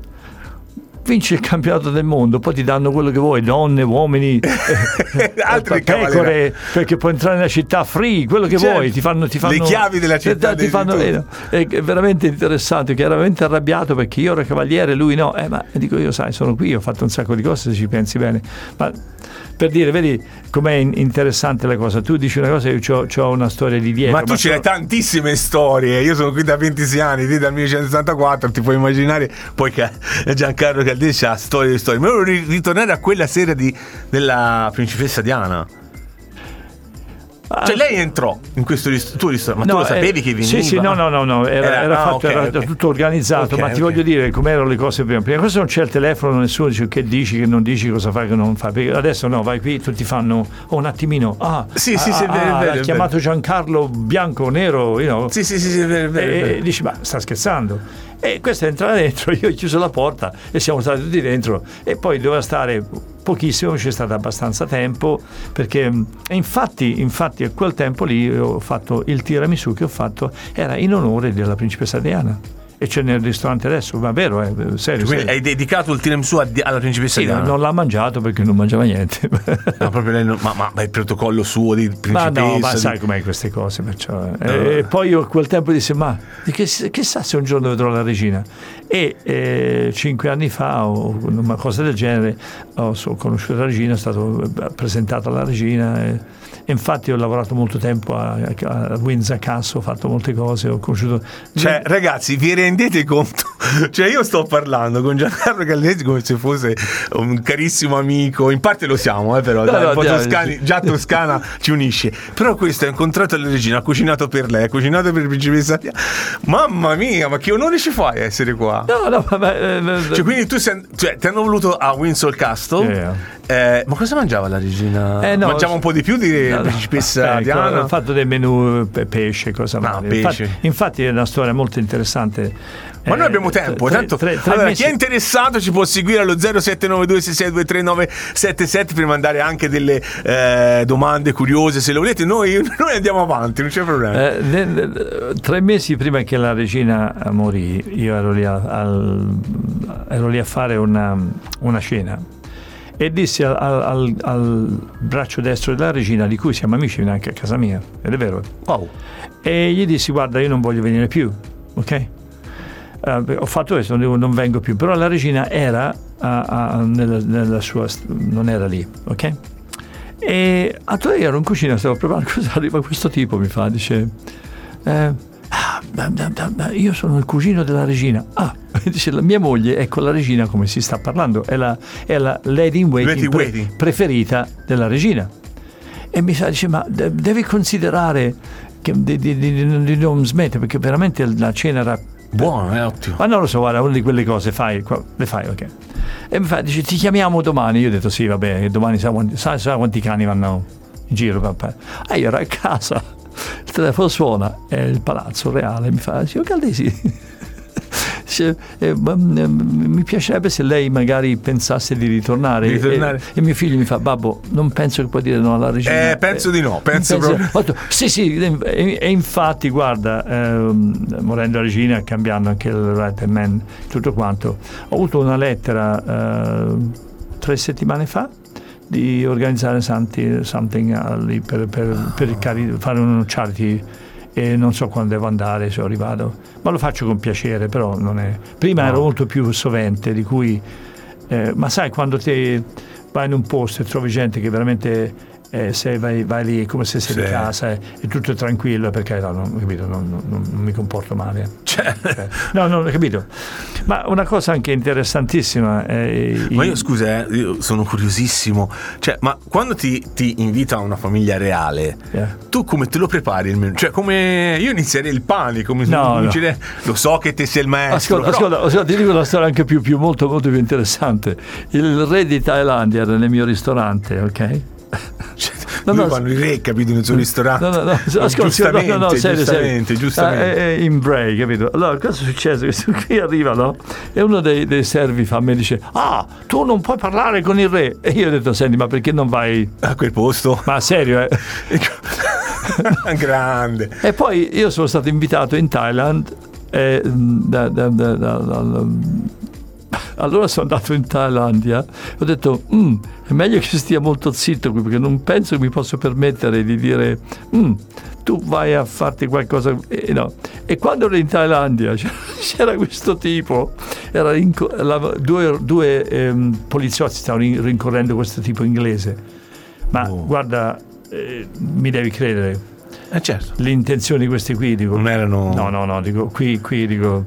[SPEAKER 2] vinci il campionato del mondo, poi ti danno quello che vuoi, donne, uomini, <laughs>
[SPEAKER 1] Altri
[SPEAKER 2] pecore, perché puoi entrare nella città free, quello che certo. vuoi, ti fanno, ti fanno,
[SPEAKER 1] le chiavi della città.
[SPEAKER 2] Ti fanno, eh, è veramente interessante, che era veramente arrabbiato perché io ero cavaliere, lui no, eh, ma dico io sai, sono qui, ho fatto un sacco di cose se ci pensi bene, ma per dire, vedi com'è interessante la cosa. Tu dici una cosa, io ho una storia di dietro.
[SPEAKER 1] Ma tu ma ce so... tantissime storie. Io sono qui da 26 anni, te dal 1964, ti puoi immaginare. Poi Giancarlo Caldesi ha storie di storie. Ma volevo ritornare a quella sera di, della principessa Diana. Cioè lei entrò in questo ris- tuo ristorante, ma
[SPEAKER 2] No,
[SPEAKER 1] tu lo sapevi
[SPEAKER 2] eh,
[SPEAKER 1] che veniva?
[SPEAKER 2] Sì, sì, no, no, no, no, era,
[SPEAKER 1] Era-
[SPEAKER 2] era
[SPEAKER 1] ah,
[SPEAKER 2] fatto,
[SPEAKER 1] ok,
[SPEAKER 2] era
[SPEAKER 1] ok.
[SPEAKER 2] tutto organizzato,
[SPEAKER 1] Ok,
[SPEAKER 2] ma ti voglio dire come erano le cose prima. Prima cosa non c'è il telefono, nessuno dice che dici, che non dici, cosa fai, che non fai. Perché adesso no, vai qui, tutti fanno oh, un attimino. Ah,
[SPEAKER 1] Sì, sì,
[SPEAKER 2] ah,
[SPEAKER 1] sì, è vero, è
[SPEAKER 2] ah,
[SPEAKER 1] vero,
[SPEAKER 2] ha
[SPEAKER 1] è
[SPEAKER 2] chiamato Giancarlo bianco, nero, you know.
[SPEAKER 1] Sì, sì, sì, sì, è vero, è vero,
[SPEAKER 2] E
[SPEAKER 1] vero.
[SPEAKER 2] dici, ma sta scherzando? E questo entra dentro, io ho chiuso la porta e siamo stati tutti dentro. E poi doveva stare pochissimo, c'è stato abbastanza tempo, perché infatti, infatti a quel tempo lì ho fatto il tiramisù che ho fatto, era in onore della principessa Diana. E c'è nel ristorante adesso, ma vero, eh, serio.
[SPEAKER 1] Quindi hai dedicato il tiramisù alla principessa
[SPEAKER 2] Sì,
[SPEAKER 1] Diana?
[SPEAKER 2] non l'ha mangiato perché non mangiava niente. <laughs>
[SPEAKER 1] No, proprio lei non- ma, ma, ma il protocollo suo di
[SPEAKER 2] Ma
[SPEAKER 1] principessa
[SPEAKER 2] no, ma
[SPEAKER 1] di-
[SPEAKER 2] sai com'è queste cose. Perciò, eh. E poi io a quel tempo dissi: Ma chissà se un giorno vedrò la regina. E eh, cinque anni fa, o una cosa del genere, ho conosciuto la regina, è stato eh, presentato alla regina. E, e infatti ho lavorato molto tempo a, a Windsor Castle, ho fatto molte cose, ho conosciuto.
[SPEAKER 1] Cioè, ragazzi, vi rendete 前出てこんと。<laughs> Cioè, io sto parlando con Giancarlo Gallesi come se fosse un carissimo amico. In parte lo siamo, eh, però.
[SPEAKER 2] No,
[SPEAKER 1] dai,
[SPEAKER 2] no, dai,
[SPEAKER 1] toscani- già Toscana ci unisce. Però questo ha incontrato la regina, ha cucinato per lei, ha cucinato per il principessa. Mamma mia, ma che onore ci fai a essere qua?
[SPEAKER 2] No, no, vabbè. eh,
[SPEAKER 1] Cioè, quindi tu sei, cioè, ti hanno voluto a Windsor Castle.
[SPEAKER 2] Yeah.
[SPEAKER 1] Eh, ma cosa mangiava la regina?
[SPEAKER 2] Eh, no,
[SPEAKER 1] Mangiava un po' di più di
[SPEAKER 2] No, no.
[SPEAKER 1] principessa
[SPEAKER 2] Ecco,
[SPEAKER 1] Diana?
[SPEAKER 2] Ho fatto dei menù pe- pesce, cosa varia.
[SPEAKER 1] pesce.
[SPEAKER 2] Infatti, infatti è una storia molto interessante.
[SPEAKER 1] Ma noi
[SPEAKER 2] Eh,
[SPEAKER 1] abbiamo tempo,
[SPEAKER 2] tre-
[SPEAKER 1] tanto,
[SPEAKER 2] tre- tre
[SPEAKER 1] allora,
[SPEAKER 2] mesi-
[SPEAKER 1] chi è interessato ci può seguire allo 0792662977 per mandare anche delle eh, domande curiose se lo volete. Noi, <laughs> noi andiamo avanti, non c'è problema.
[SPEAKER 2] Eh, nel- nel- tre mesi prima che la regina morì, io ero lì a, al- ero lì a fare una, una cena e dissi al, al- al- al braccio destro della regina, di cui siamo amici anche a casa mia, ed è vero,
[SPEAKER 1] Wow.
[SPEAKER 2] e gli dissi guarda io non voglio venire più, ok? Eh, ho fatto questo, non, non vengo più, però la regina era a- a- nella, nella sua, non era lì, ok? E allora io ero in cucina, stavo preparando, <laughs> cosa arriva questo tipo, mi fa, dice, eh, ah, da- da- da- io sono il cugino della regina. Ah, <laughs> dice, la mia moglie è con la regina, come si sta parlando, è la, è la lady in waiting, pre-
[SPEAKER 1] waiting.
[SPEAKER 2] preferita della regina. E mi sa, dice, ma de- devi considerare che di, di- di- di non smettere, perché veramente la cena era
[SPEAKER 1] Buono, è ottimo.
[SPEAKER 2] ma non lo so, guarda, una di quelle cose fai, le fai, ok. E mi fa, dice, ti chiamiamo domani. Io ho detto, sì, vabbè, domani sa quanti, sa, sa quanti cani vanno in giro, papà. Ah, io ero a casa, <laughs> il telefono suona, è il palazzo reale, mi fa, signor Caldesi, dice, eh, ma, eh, mi piacerebbe se lei magari pensasse di ritornare.
[SPEAKER 1] Di ritornare.
[SPEAKER 2] E, e mio figlio mi fa, babbo, non penso che puoi dire no alla regina.
[SPEAKER 1] Eh, penso di no, penso proprio.
[SPEAKER 2] Ho detto, sì, sì, e, e infatti, guarda, ehm, morendo la regina, cambiando anche il right hand man, tutto quanto, ho avuto una lettera eh, tre settimane fa di organizzare something, something eh, lì per, per- per fare un charity e non so quando devo andare, se arrivato, ma lo faccio con piacere, però non è... Prima
[SPEAKER 1] No.
[SPEAKER 2] ero molto più sovente, di cui... eh, ma sai, quando ti vai in un posto e trovi gente che veramente... eh, se vai, vai lì è come se sei
[SPEAKER 1] Sì.
[SPEAKER 2] di casa, è, è tutto tranquillo perché no, non, capito, non, non- non- non mi comporto male.
[SPEAKER 1] Cioè,
[SPEAKER 2] Eh, No, no, capito. Ma una cosa anche interessantissima è
[SPEAKER 1] ma io scusa, eh, io sono curiosissimo. Cioè, ma quando ti, ti invita a una famiglia reale,
[SPEAKER 2] Yeah.
[SPEAKER 1] tu come te lo prepari il menù? Cioè, come io inizierei il pane, come
[SPEAKER 2] No, no.
[SPEAKER 1] dire, lo so che te sei il maestro.
[SPEAKER 2] Ascolta,
[SPEAKER 1] però-
[SPEAKER 2] ascolta, ascolta, ti dico una storia anche più, più- molto, molto più interessante. Il re di Thailandia era nel mio ristorante, ok?
[SPEAKER 1] Cioè,
[SPEAKER 2] No, no,
[SPEAKER 1] vanno i re, capito, nel suo ristorante.
[SPEAKER 2] No, no, no, ascolta,
[SPEAKER 1] giustamente,
[SPEAKER 2] no, no, serio,
[SPEAKER 1] giustamente,
[SPEAKER 2] serio.
[SPEAKER 1] giustamente.
[SPEAKER 2] È- è in Bray, capito? Allora, cosa è successo? Questo <laughs> qui arriva, no? E uno dei, dei servi fa a me dice, ah, tu non puoi parlare con il re. E io ho detto, senti, ma perché non vai...
[SPEAKER 1] A quel posto.
[SPEAKER 2] Ma serio, eh? <laughs> <laughs>
[SPEAKER 1] Grande.
[SPEAKER 2] E poi io sono stato invitato in Thailand. e, mm, da- da- da- da- da- allora sono andato in Thailandia ho detto "Mm, è meglio che stia molto zitto qui perché non penso che mi posso permettere di dire "Mm, tu vai a farti qualcosa e, no. e quando ero in Thailandia <laughs> c'era, questo tipo era rinco- la- due, due ehm, poliziotti stavano rin- rincorrendo questo tipo inglese ma
[SPEAKER 1] Oh.
[SPEAKER 2] guarda eh, mi devi credere
[SPEAKER 1] Eh certo.
[SPEAKER 2] le intenzioni di questi qui, dico.
[SPEAKER 1] Non erano-
[SPEAKER 2] No, no, no, dico, qui, qui dico.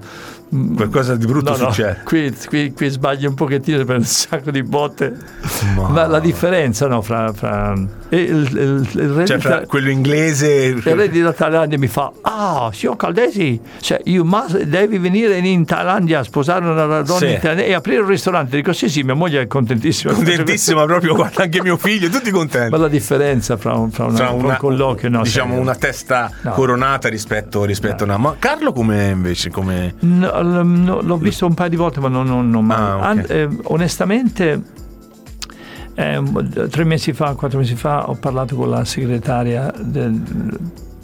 [SPEAKER 1] Qualcosa di brutto
[SPEAKER 2] No, no,
[SPEAKER 1] succede.
[SPEAKER 2] qui, qui, qui sbagli un pochettino per un sacco di botte.
[SPEAKER 1] Ma-
[SPEAKER 2] Ma la differenza no, fra, fra e il, il, il re
[SPEAKER 1] Cioè, fra quello inglese.
[SPEAKER 2] il re di Thailandia mi fa ah signor Caldesi cioè, you must- devi venire in, Thailandia a sposare una donna
[SPEAKER 1] Sì.
[SPEAKER 2] e aprire un ristorante dico sì sì mia moglie è contentissima
[SPEAKER 1] Contentissima <laughs> proprio, guarda anche mio figlio, tutti contenti.
[SPEAKER 2] ma la differenza fra un, fra una-
[SPEAKER 1] Fra
[SPEAKER 2] fra un colloquio no,
[SPEAKER 1] diciamo
[SPEAKER 2] serio.
[SPEAKER 1] una testa
[SPEAKER 2] No.
[SPEAKER 1] coronata rispetto, rispetto a una. Ma Carlo come invece? Come...
[SPEAKER 2] No, no, l'ho visto un paio di volte, ma non, non- non mai.
[SPEAKER 1] Ah, ok.
[SPEAKER 2] An- eh, onestamente, eh, tre mesi fa, quattro mesi fa, ho parlato con la segretaria del,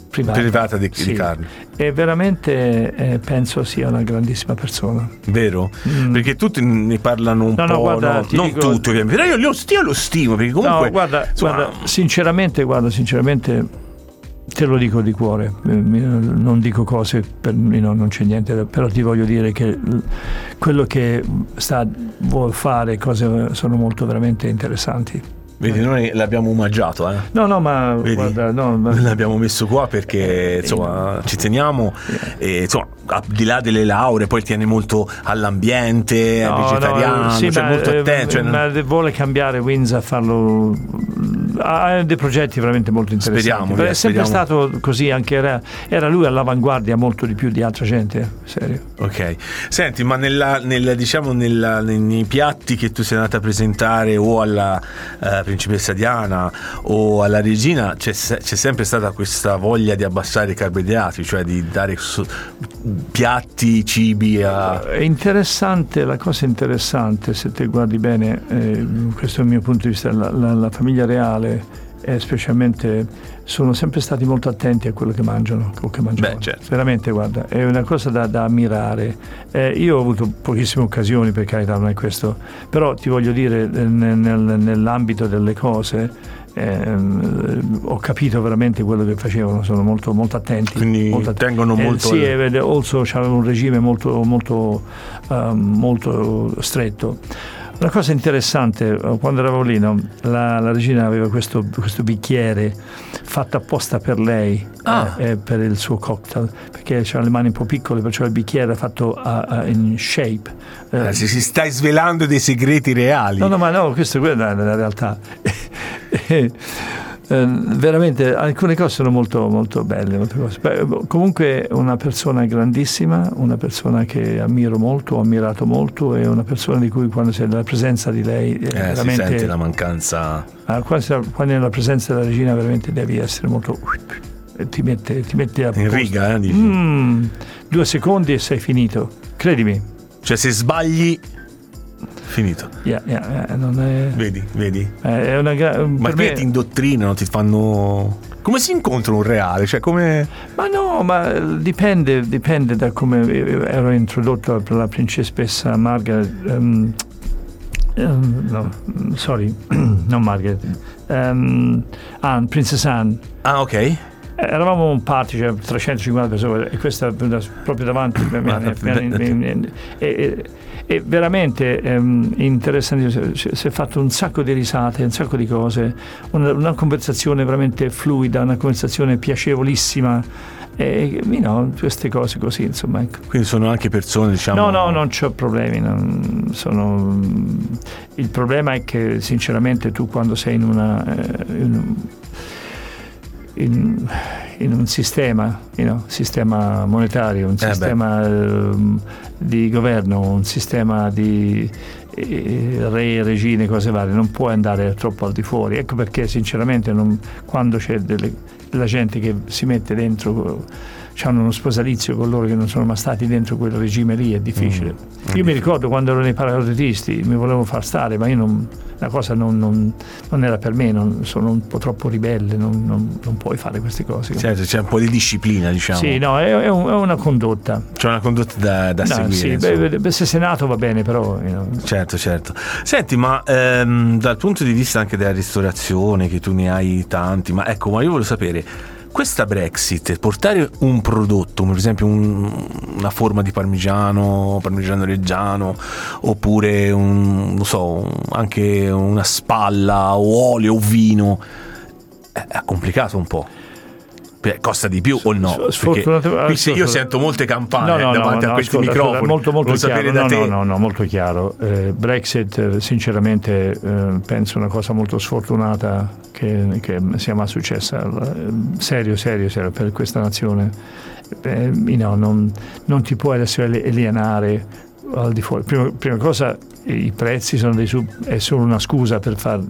[SPEAKER 2] privata,
[SPEAKER 1] Privata di- di
[SPEAKER 2] Sì.
[SPEAKER 1] Carlo.
[SPEAKER 2] E veramente eh, penso sia una grandissima persona.
[SPEAKER 1] Vero? Perché tutti ne parlano un
[SPEAKER 2] Mm. No, no,
[SPEAKER 1] po'.
[SPEAKER 2] guarda,
[SPEAKER 1] no? non
[SPEAKER 2] dico-
[SPEAKER 1] tutti, ovviamente. Però io, io, io lo stimo perché comunque.
[SPEAKER 2] no, guarda,
[SPEAKER 1] insomma,
[SPEAKER 2] guarda, sinceramente, guarda, sinceramente. Te lo dico di cuore, eh, non dico cose, per, no, non c'è niente, però ti voglio dire che quello che sta, vuol fare cose sono molto veramente interessanti.
[SPEAKER 1] Vedi, noi l'abbiamo omaggiato, eh.
[SPEAKER 2] No, no, ma
[SPEAKER 1] Vedi?
[SPEAKER 2] guarda, no, ma-
[SPEAKER 1] L'abbiamo messo qua perché insomma ci teniamo e insomma al di là delle lauree poi tiene molto all'ambiente,
[SPEAKER 2] no,
[SPEAKER 1] vegetariano,
[SPEAKER 2] no, sì,
[SPEAKER 1] cioè
[SPEAKER 2] ma,
[SPEAKER 1] molto
[SPEAKER 2] eh,
[SPEAKER 1] attento. cioè,
[SPEAKER 2] ma vuole cambiare Windsor a farlo. Ha dei progetti veramente molto interessanti.
[SPEAKER 1] Speriamo,
[SPEAKER 2] è sempre
[SPEAKER 1] speriamo.
[SPEAKER 2] stato così, anche era, era lui all'avanguardia molto di più di altra gente. Serio.
[SPEAKER 1] Ok, senti, ma nella, nella, diciamo nella- nei, nei piatti che tu sei andata a presentare o alla eh, principessa Diana o alla regina c'è, c'è sempre stata questa voglia di abbassare i carboidrati, cioè di dare so- piatti, cibi a...
[SPEAKER 2] È interessante, la cosa interessante, se te guardi bene, eh, questo è il mio punto di vista, la, la- la famiglia reale e specialmente sono sempre stati molto attenti a quello che mangiano, o che mangiano.
[SPEAKER 1] Beh, certo.
[SPEAKER 2] Veramente, guarda, è una cosa da, da ammirare. Eh, io ho avuto pochissime occasioni, per carità, non è questo, però ti voglio dire, eh, nel- nel- nell'ambito delle cose, ehm, ho capito veramente quello che facevano, sono molto, molto attenti.
[SPEAKER 1] Quindi
[SPEAKER 2] molto attenti.
[SPEAKER 1] tengono
[SPEAKER 2] Eh,
[SPEAKER 1] molto
[SPEAKER 2] sì,
[SPEAKER 1] al-
[SPEAKER 2] e also c'aveva un regime molto, molto, ehm, molto stretto. Una cosa interessante, eh, quando eravamo lì, no, la, la regina aveva questo, questo bicchiere fatto apposta per lei,
[SPEAKER 1] Ah.
[SPEAKER 2] eh, eh, per il suo cocktail, perché aveva le mani un po' piccole, perciò il bicchiere era fatto a- a- in shape. Eh,
[SPEAKER 1] Eh, si, stai svelando dei segreti reali.
[SPEAKER 2] No, no, ma no, questa è la realtà. <laughs> Eh, eh, veramente alcune cose sono molto, molto belle. Beh, comunque una persona grandissima, una persona che ammiro molto, ho ammirato molto e una persona di cui quando sei nella presenza di lei eh,
[SPEAKER 1] Eh, si
[SPEAKER 2] veramente
[SPEAKER 1] sente la mancanza.
[SPEAKER 2] ah, quando, sei- quando è nella presenza della regina veramente devi essere molto ti mette, ti mette a
[SPEAKER 1] In
[SPEAKER 2] posto.
[SPEAKER 1] riga, eh.
[SPEAKER 2] Mm, due secondi e sei finito credimi
[SPEAKER 1] Cioè, se sbagli, finito.
[SPEAKER 2] Yeah, yeah, non è,
[SPEAKER 1] Vedi, vedi.
[SPEAKER 2] eh, è una gra-
[SPEAKER 1] Ma
[SPEAKER 2] per
[SPEAKER 1] qui
[SPEAKER 2] me-
[SPEAKER 1] ti indottrinano, ti fanno. Come si incontra un reale? Cioè, come.
[SPEAKER 2] Ma no, ma dipende, dipende da come ero introdotto per la principessa Margaret. ehm, ehm, no, sorry, <clears throat> non Margaret. ehm, Anne, Princess Anne.
[SPEAKER 1] Ah, ok.
[SPEAKER 2] Eh, Eravamo un party, cioè 350 persone, e questa proprio davanti. <laughs> e, veramente ehm, interessante, si si è fatto un sacco di risate, un sacco di cose, una, una conversazione veramente fluida, una conversazione piacevolissima. E you know, queste cose così, insomma. Ecco.
[SPEAKER 1] Quindi sono anche persone, diciamo.
[SPEAKER 2] No, no, non ho problemi. non- sono- il problema è che sinceramente tu quando sei in una... eh, in, in- in un sistema, you know, sistema monetario, un
[SPEAKER 1] Eh
[SPEAKER 2] sistema ehm, di governo, un sistema di eh, re, regine, cose varie, non puoi andare troppo al di fuori. Ecco perché sinceramente non- quando c'è delle- della gente che si mette dentro, hanno uno sposalizio con loro che non sono mai stati dentro quel regime lì, è difficile.
[SPEAKER 1] Mm,
[SPEAKER 2] Io mi ricordo quando ero nei paracadutisti, mi volevo far stare, ma io non, la cosa non, non- non era per me, non- sono un po' troppo ribelle, non, puoi fare queste cose.
[SPEAKER 1] Certo, c'è un po' di disciplina, diciamo.
[SPEAKER 2] Sì, no, è, è un- è una condotta.
[SPEAKER 1] C'è una condotta da, da
[SPEAKER 2] No,
[SPEAKER 1] seguire.
[SPEAKER 2] sì, beh, beh, se sei nato va bene, però you know,
[SPEAKER 1] Certo, certo. Senti, ma ehm, dal punto di vista anche della ristorazione, che tu ne hai tanti, ma ecco, ma io voglio sapere, questa Brexit, portare un prodotto, come per esempio un- una forma di parmigiano, parmigiano reggiano, oppure un, so, anche una spalla o olio o vino, è complicato un po'. Costa di più o no? Qui io sento molte campane no, no, davanti no, a questi ascolta, microfoni.
[SPEAKER 2] Molto, molto chiaro. No, no, no, no, molto chiaro. Eh, Brexit, sinceramente, eh, penso una cosa molto sfortunata che, che sia mai successa. Eh, serio, serio, serio, per questa nazione. Eh, no, non, non ti puoi adesso alienare al di fuori. Prima, prima cosa, i prezzi sono, dei sub, è solo una scusa per far,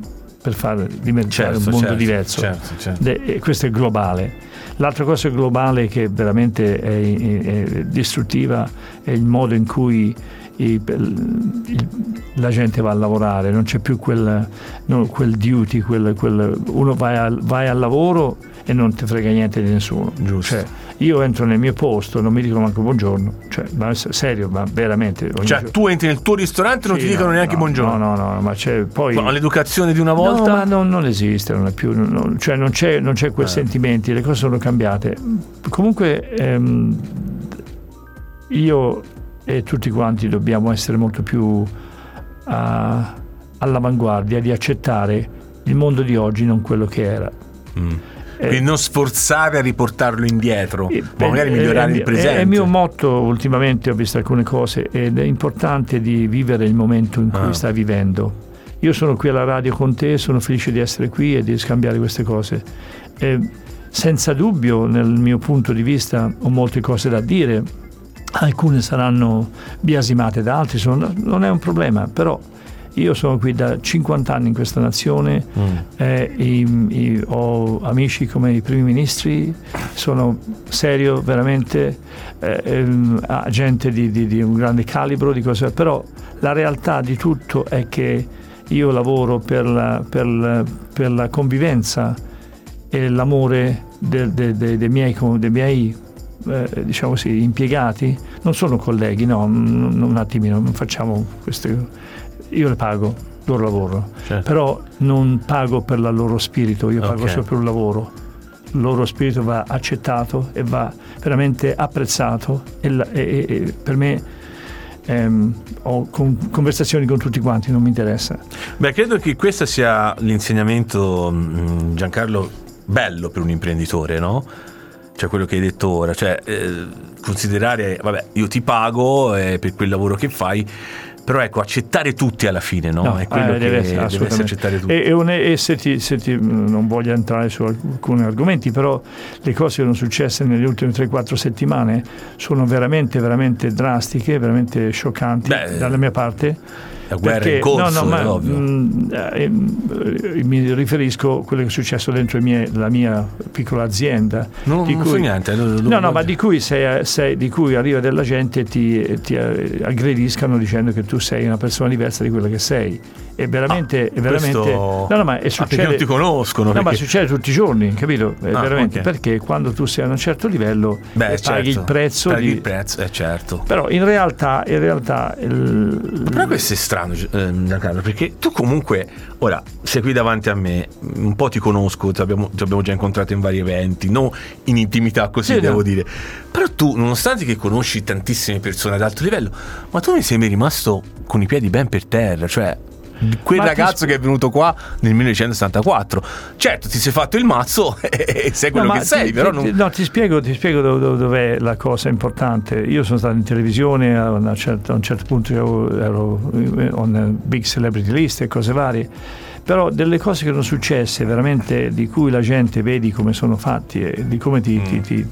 [SPEAKER 2] per far diventare certo, un mondo
[SPEAKER 1] certo,
[SPEAKER 2] diverso.
[SPEAKER 1] Certo, certo.
[SPEAKER 2] De, questo è globale L'altra cosa globale che veramente è, è distruttiva è il modo in cui i, il, la gente va a lavorare, non c'è più quel, no, quel duty, quel, quel, uno vai, a, vai al lavoro e non ti frega niente di nessuno. Cioè, io entro nel mio posto, non mi dicono manco buongiorno, cioè, ma serio, ma veramente.
[SPEAKER 1] Cioè, tu entri nel tuo ristorante e non sì, ti dicono
[SPEAKER 2] no,
[SPEAKER 1] neanche
[SPEAKER 2] no,
[SPEAKER 1] buongiorno.
[SPEAKER 2] No, no, no, ma c'è poi.
[SPEAKER 1] Ma l'educazione di una volta?
[SPEAKER 2] No, ma non, non esiste, non è più. Non, cioè, non c'è, non c'è quei eh. sentimenti, le cose sono cambiate. Comunque, ehm, io e tutti quanti dobbiamo essere molto più uh, all'avanguardia di accettare il mondo di oggi, non quello che era.
[SPEAKER 1] Mm. Quindi non sforzare a riportarlo indietro, eh, ma magari migliorare
[SPEAKER 2] è,
[SPEAKER 1] il presente.
[SPEAKER 2] È il mio motto, ultimamente ho visto alcune cose ed è importante di vivere il momento in cui ah. stai vivendo. Io sono qui alla radio con te, sono felice di essere qui e di scambiare queste cose. Senza dubbio, nel mio punto di vista, ho molte cose da dire. Alcune saranno biasimate da altri, sono, non è un problema, però io sono qui da 50 anni in questa nazione, mm. eh, i, i, ho amici come i primi ministri, sono serio veramente, eh, eh, gente di, di, di, un grande calibro, di cose, però la realtà di tutto è che io lavoro per la, per la, per la convivenza e l'amore de, de, de, dei miei, dei miei eh, diciamo così, impiegati, non sono colleghi, no, un attimino, non facciamo queste io le pago, loro lavoro, certo. però non pago per il loro spirito, io pago okay. solo per il lavoro. Il loro spirito va accettato e va veramente apprezzato e, e, e per me ehm, ho con, conversazioni con tutti quanti, non mi interessa.
[SPEAKER 1] Beh, credo che questo sia l'insegnamento, mm, Giancarlo, bello per un imprenditore, no? Cioè quello che hai detto ora, cioè eh, considerare, vabbè, io ti pago eh, per quel lavoro che fai, però ecco, accettare tutti alla fine, no? no è quello eh, che deve essere, deve essere accettare tutti.
[SPEAKER 2] E, e, e se, ti, se ti, non voglio entrare su alcuni argomenti, però le cose che sono successe nelle ultime 3-4 settimane sono veramente, veramente drastiche, veramente scioccanti Beh, dalla mia parte
[SPEAKER 1] la guerra perché, in corso, no, no, ma, mh,
[SPEAKER 2] mm, eh, mi riferisco a quello che è successo dentro mie, la mia piccola azienda.
[SPEAKER 1] Non,
[SPEAKER 2] di
[SPEAKER 1] non cui, niente.
[SPEAKER 2] Non, no, no, ma di cui, sei, sei, di cui, arriva della gente e ti, ti aggrediscano dicendo che tu sei una persona diversa di quella che sei è veramente, ah, è veramente
[SPEAKER 1] questo... no, no, ma è succede, ah, non ti conoscono
[SPEAKER 2] no
[SPEAKER 1] perché...
[SPEAKER 2] ma succede tutti i giorni capito è ah, veramente okay. perché quando tu sei a un certo livello Beh, paghi certo. il prezzo
[SPEAKER 1] paghi
[SPEAKER 2] di...
[SPEAKER 1] il prezzo eh, certo
[SPEAKER 2] però in realtà in realtà il...
[SPEAKER 1] però questo è strano eh, Giancarlo perché tu comunque ora sei qui davanti a me un po' ti conosco ti abbiamo, ti abbiamo già incontrato in vari eventi non in intimità così sì, devo no. dire però tu nonostante che conosci tantissime persone ad alto livello ma tu mi sembri rimasto con i piedi ben per terra cioè quel Ma ragazzo che è venuto qua nel 1974. Certo, ti sei fatto il mazzo <laughs> e sei quello no, che sei,
[SPEAKER 2] ti,
[SPEAKER 1] però
[SPEAKER 2] non... No, ti spiego, ti spiego dove, dov'è la cosa importante. Io sono stato in televisione, a, una certa, a un certo punto ero, ero on big celebrity list e cose varie però delle cose che sono successe veramente di cui la gente vedi come sono fatti e di come ti, mm. ti, ti,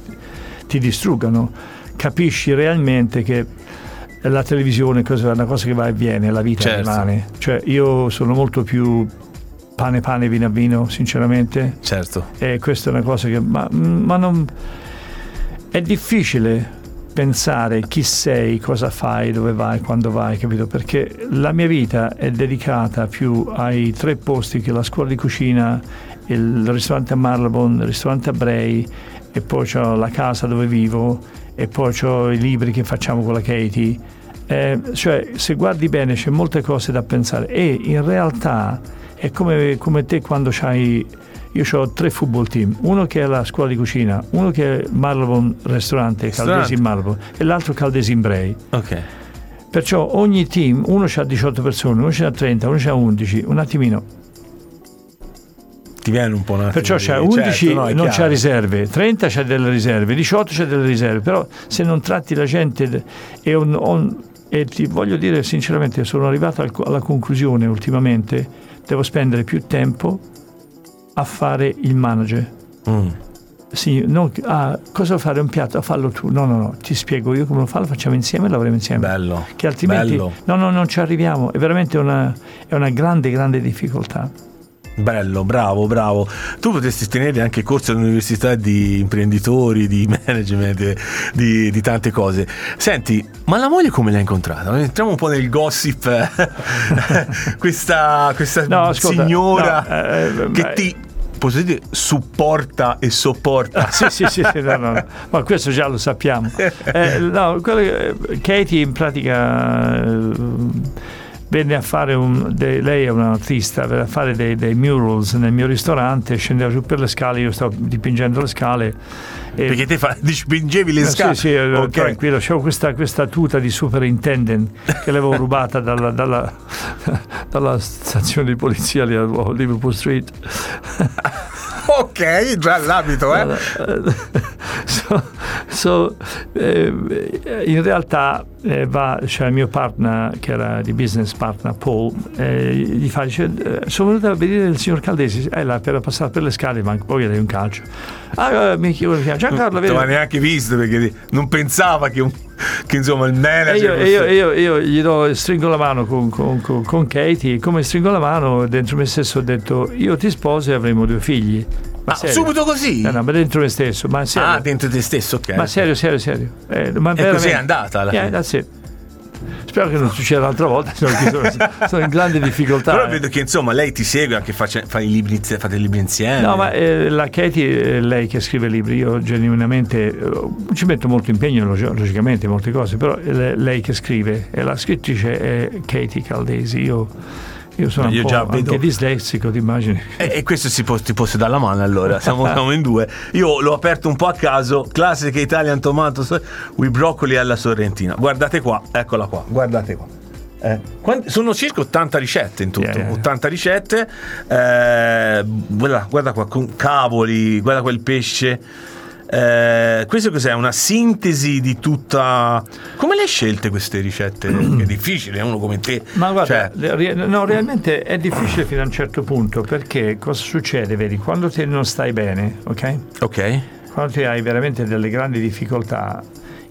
[SPEAKER 2] ti distruggano capisci realmente che la televisione è una cosa che va e viene, la vita certo. rimane. Cioè io sono molto più pane pane, vino a vino, sinceramente.
[SPEAKER 1] Certo.
[SPEAKER 2] E questa è una cosa che... Ma, ma non... È difficile pensare chi sei, cosa fai, dove vai, quando vai, capito? Perché la mia vita è dedicata più ai tre posti che la scuola di cucina, il ristorante a Marlbon, il ristorante a Bray e poi ho la casa dove vivo e poi ho i libri che facciamo con la Katie. Eh, cioè, se guardi bene c'è molte cose da pensare e in realtà è come, come te quando c'hai io ho tre football team, uno che è la scuola di cucina, uno che è Marlbon Ristorante, Caldesi Marlbon e l'altro Caldesi Bray.
[SPEAKER 1] Ok.
[SPEAKER 2] Perciò ogni team, uno ha 18 persone, uno ha 30, uno ha 11, un attimino.
[SPEAKER 1] Ti viene un po' un attimo
[SPEAKER 2] Perciò c'è 11
[SPEAKER 1] certo, no,
[SPEAKER 2] non c'ha riserve, 30 c'è delle riserve, 18 c'è delle riserve, però se non tratti la gente e, un- on- e ti voglio dire sinceramente, sono arrivato al- alla conclusione ultimamente, devo spendere più tempo a fare il manager.
[SPEAKER 1] Mm.
[SPEAKER 2] Sì, non, ah, cosa fare un piatto? Fallo tu. No, no, no, ti spiego io come lo fa, lo facciamo insieme e lavoriamo insieme.
[SPEAKER 1] Bello.
[SPEAKER 2] Che altrimenti
[SPEAKER 1] Bello.
[SPEAKER 2] no, no, non ci arriviamo. È veramente una, è una grande, grande difficoltà.
[SPEAKER 1] Bello, bravo, bravo. Tu potresti tenere anche corsi all'università di imprenditori, di <laughs> management, di, di tante cose. Senti, ma la moglie come l'hai incontrata? Entriamo un po' nel gossip. <laughs> questa questa
[SPEAKER 2] No, ascolta,
[SPEAKER 1] signora
[SPEAKER 2] no, eh,
[SPEAKER 1] che
[SPEAKER 2] ma-
[SPEAKER 1] ti posso dire supporta e sopporta.
[SPEAKER 2] sì, sì, sì, sì, no, no, no. <laughs> ma questo già lo sappiamo. Eh, no, quello che- Katie in pratica eh, venne a fare un, de- lei è un'artista, venne a fare dei, dei murals nel mio ristorante, scendeva giù per le scale, io stavo dipingendo le scale.
[SPEAKER 1] Perché te fa, dipingevi le
[SPEAKER 2] Eh,
[SPEAKER 1] scale.
[SPEAKER 2] Sì, sì, eh,
[SPEAKER 1] Ok.
[SPEAKER 2] tranquillo. C'avevo questa, questa tuta di superintendent che l'avevo rubata dalla, dalla- <laughs> dalla stazione di polizia lì a Liverpool Street.
[SPEAKER 1] Ok, già l'abito, eh. <laughs>
[SPEAKER 2] so, so, eh, in realtà eh, va, c'è il mio partner che era di business partner Paul eh, gli fa dice eh, sono venuto a vedere il signor Caldesi. È là per passare per le scale ma poi gli dai un calcio. Ah, eh, mi chiamo Giancarlo
[SPEAKER 1] Non ti
[SPEAKER 2] vedi.
[SPEAKER 1] aveva neanche visto perché non pensava che, un- che, insomma il
[SPEAKER 2] E
[SPEAKER 1] manager
[SPEAKER 2] io, e
[SPEAKER 1] fosse-
[SPEAKER 2] io, io, io gli do, stringo la mano con, con, con, con Katie, come stringo la mano dentro me stesso ho detto io ti sposo e avremo due figli. Ma
[SPEAKER 1] Ah,
[SPEAKER 2] serio.
[SPEAKER 1] subito così?
[SPEAKER 2] Eh, no, ma dentro me stesso, ma serio.
[SPEAKER 1] ah, dentro te stesso, ok.
[SPEAKER 2] ma serio, serio, serio. Eh, ma
[SPEAKER 1] E così è andata alla fine.
[SPEAKER 2] Spero che non succeda un'altra volta, sono, <laughs> sono in grande difficoltà.
[SPEAKER 1] Però
[SPEAKER 2] eh.
[SPEAKER 1] vedo che insomma lei ti segue anche face- fa i libri, fate i libri insieme.
[SPEAKER 2] No, ma eh, la Katie è lei che scrive libri, io genuinamente eh, ci metto molto impegno, log- logicamente, molte cose, però è le- lei che scrive e la scrittrice è Katie Caldesi. Io, io sono
[SPEAKER 1] Io già vedo-
[SPEAKER 2] anche dislessico, ti immagini?
[SPEAKER 1] E, e questo si può, ti posso dare la mano allora, siamo, <laughs> siamo in due. Io l'ho aperto un po' a caso, classica Italian tomato with broccoli alla sorrentina. Guardate qua, eccola qua, guardate qua. Eh, sono circa 80 ricette in tutto,
[SPEAKER 2] Yeah, yeah.
[SPEAKER 1] 80 ricette. eh, guarda, guarda qua, con cavoli, guarda quel pesce. Eh, questo cos'è? Una sintesi di tutta. Come le hai scelte queste ricette? <clears throat> È difficile, uno come te.
[SPEAKER 2] Ma guarda,
[SPEAKER 1] Cioè,
[SPEAKER 2] no, realmente è difficile fino a un certo punto perché cosa succede? Vedi, quando te non stai bene, ok?
[SPEAKER 1] ok.
[SPEAKER 2] quando ti hai veramente delle grandi difficoltà,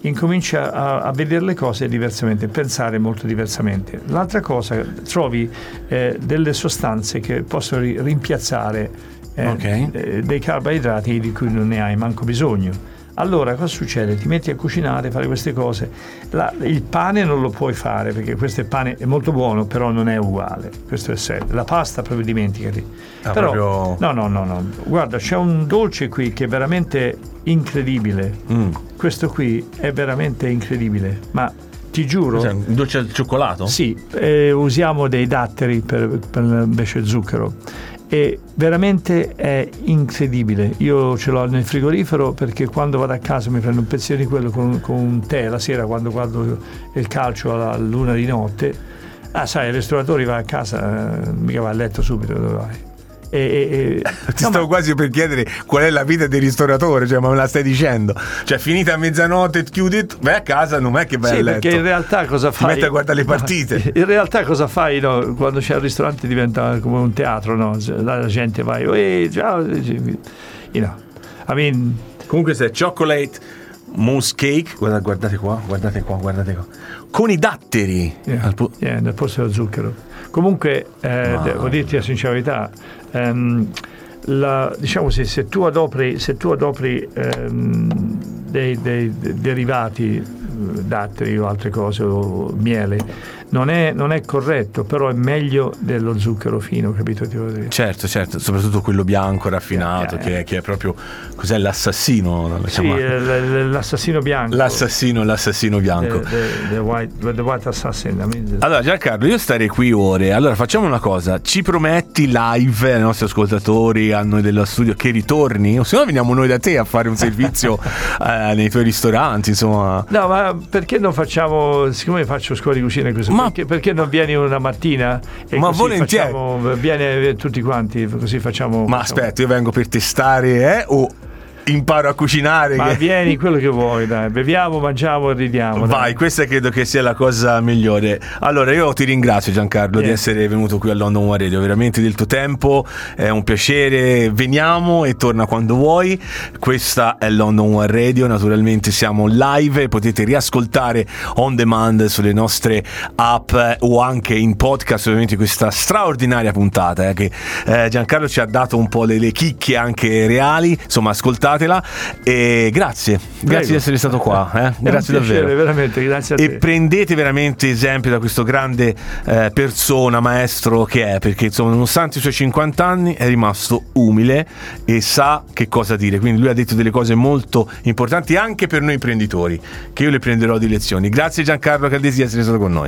[SPEAKER 2] incomincia a, a vedere le cose diversamente, pensare molto diversamente. L'altra cosa, trovi eh, delle sostanze che possono ri- rimpiazzare eh,
[SPEAKER 1] Ok.
[SPEAKER 2] eh, dei carboidrati di cui non ne hai manco bisogno. Allora cosa succede? Ti metti a cucinare, fare queste cose. La- il pane non lo puoi fare perché questo è pane è molto buono, però non è uguale. Questo è serio. La pasta proprio dimenticati.
[SPEAKER 1] Ah,
[SPEAKER 2] però,
[SPEAKER 1] proprio-
[SPEAKER 2] No, no, no, no. Guarda, c'è un dolce qui che è veramente incredibile.
[SPEAKER 1] Mm.
[SPEAKER 2] Questo qui è veramente incredibile, ma ti giuro.
[SPEAKER 1] Cos'è, un dolce al cioccolato?
[SPEAKER 2] Sì, eh, usiamo dei datteri per, per invece zucchero e veramente è incredibile. Io ce l'ho nel frigorifero perché quando vado a casa mi prendo un pezzettino di quello con, con un tè la sera quando guardo il calcio alla luna di notte. Ah, sai, il ristoratore va a casa, eh, mica va a letto subito, dove vai? E, e- <laughs>
[SPEAKER 1] Ti
[SPEAKER 2] no,
[SPEAKER 1] stavo
[SPEAKER 2] ma-
[SPEAKER 1] quasi per chiedere qual è la vita del ristoratore, cioè, ma me la stai dicendo? Cioè, finita a mezzanotte, chiudi, vai a casa, non è che vai
[SPEAKER 2] Sì,
[SPEAKER 1] a letto.
[SPEAKER 2] perché in realtà cosa fai?
[SPEAKER 1] metti a guardare le partite.
[SPEAKER 2] In realtà cosa fai no? quando c'è il ristorante diventa come un teatro, no? la gente va, "Ehi, ciao, you know. I mean,
[SPEAKER 1] Comunque, se è chocolate mousse cake, guarda- guardate qua, guardate qua, guardate qua. Con i datteri.
[SPEAKER 2] yeah,
[SPEAKER 1] Al po-
[SPEAKER 2] yeah, nel posto dello zucchero. Comunque, eh, devo dirti la sincerità, ehm, la- diciamo se, se tu adopri, se tu adopri ehm, dei, dei- dei derivati, eh, datteri o altre cose, o miele, non è, non è corretto, però è meglio dello zucchero fino, capito? Ti voglio dire?
[SPEAKER 1] Certo, certo, soprattutto quello bianco raffinato,
[SPEAKER 2] Yeah, yeah,
[SPEAKER 1] Che, che è proprio. Cos'è l'assassino?
[SPEAKER 2] Sì, eh, l- l'assassino bianco.
[SPEAKER 1] L'assassino, l'assassino bianco.
[SPEAKER 2] The, the- the white, the white assassin. I mean,
[SPEAKER 1] Allora Giancarlo, io starei qui ore. Allora facciamo una cosa, ci prometti live ai nostri ascoltatori, a noi dello studio che ritorni? O se no veniamo noi da te a fare un servizio <laughs> eh, nei tuoi ristoranti, insomma.
[SPEAKER 2] No, ma perché non facciamo, siccome faccio scuola di cucina in questo Ma perché, perché non vieni una mattina
[SPEAKER 1] ma volentieri.
[SPEAKER 2] facciamo, viene tutti quanti, così facciamo.
[SPEAKER 1] Ma
[SPEAKER 2] facciamo.
[SPEAKER 1] aspetta, io vengo per testare, eh? O imparo a cucinare.
[SPEAKER 2] Ma
[SPEAKER 1] che-
[SPEAKER 2] vieni quello che vuoi, dai, beviamo, mangiamo e ridiamo. dai.
[SPEAKER 1] Vai, questa credo che sia la cosa migliore. Allora, io ti ringrazio Giancarlo di
[SPEAKER 2] Niente.
[SPEAKER 1] essere venuto qui a London One Radio, veramente del tuo tempo, è un piacere. Veniamo e torna quando vuoi. Questa è London One Radio, naturalmente siamo live potete riascoltare on demand sulle nostre app o anche in podcast, ovviamente questa straordinaria puntata eh, che eh, Giancarlo ci ha dato un po' le, le chicche anche reali, insomma, ascoltatela e grazie. Grazie
[SPEAKER 2] Prego.
[SPEAKER 1] di essere stato qua, eh. Grazie
[SPEAKER 2] piacere,
[SPEAKER 1] davvero
[SPEAKER 2] veramente, grazie
[SPEAKER 1] e
[SPEAKER 2] te.
[SPEAKER 1] prendete veramente esempio da questo grande eh, persona, maestro che è, perché insomma, nonostante i suoi 50 anni è rimasto umile e sa che cosa dire. Quindi lui ha detto delle cose molto importanti anche per noi imprenditori, che io le prenderò di lezioni. Grazie Giancarlo Caldesi di essere stato con noi.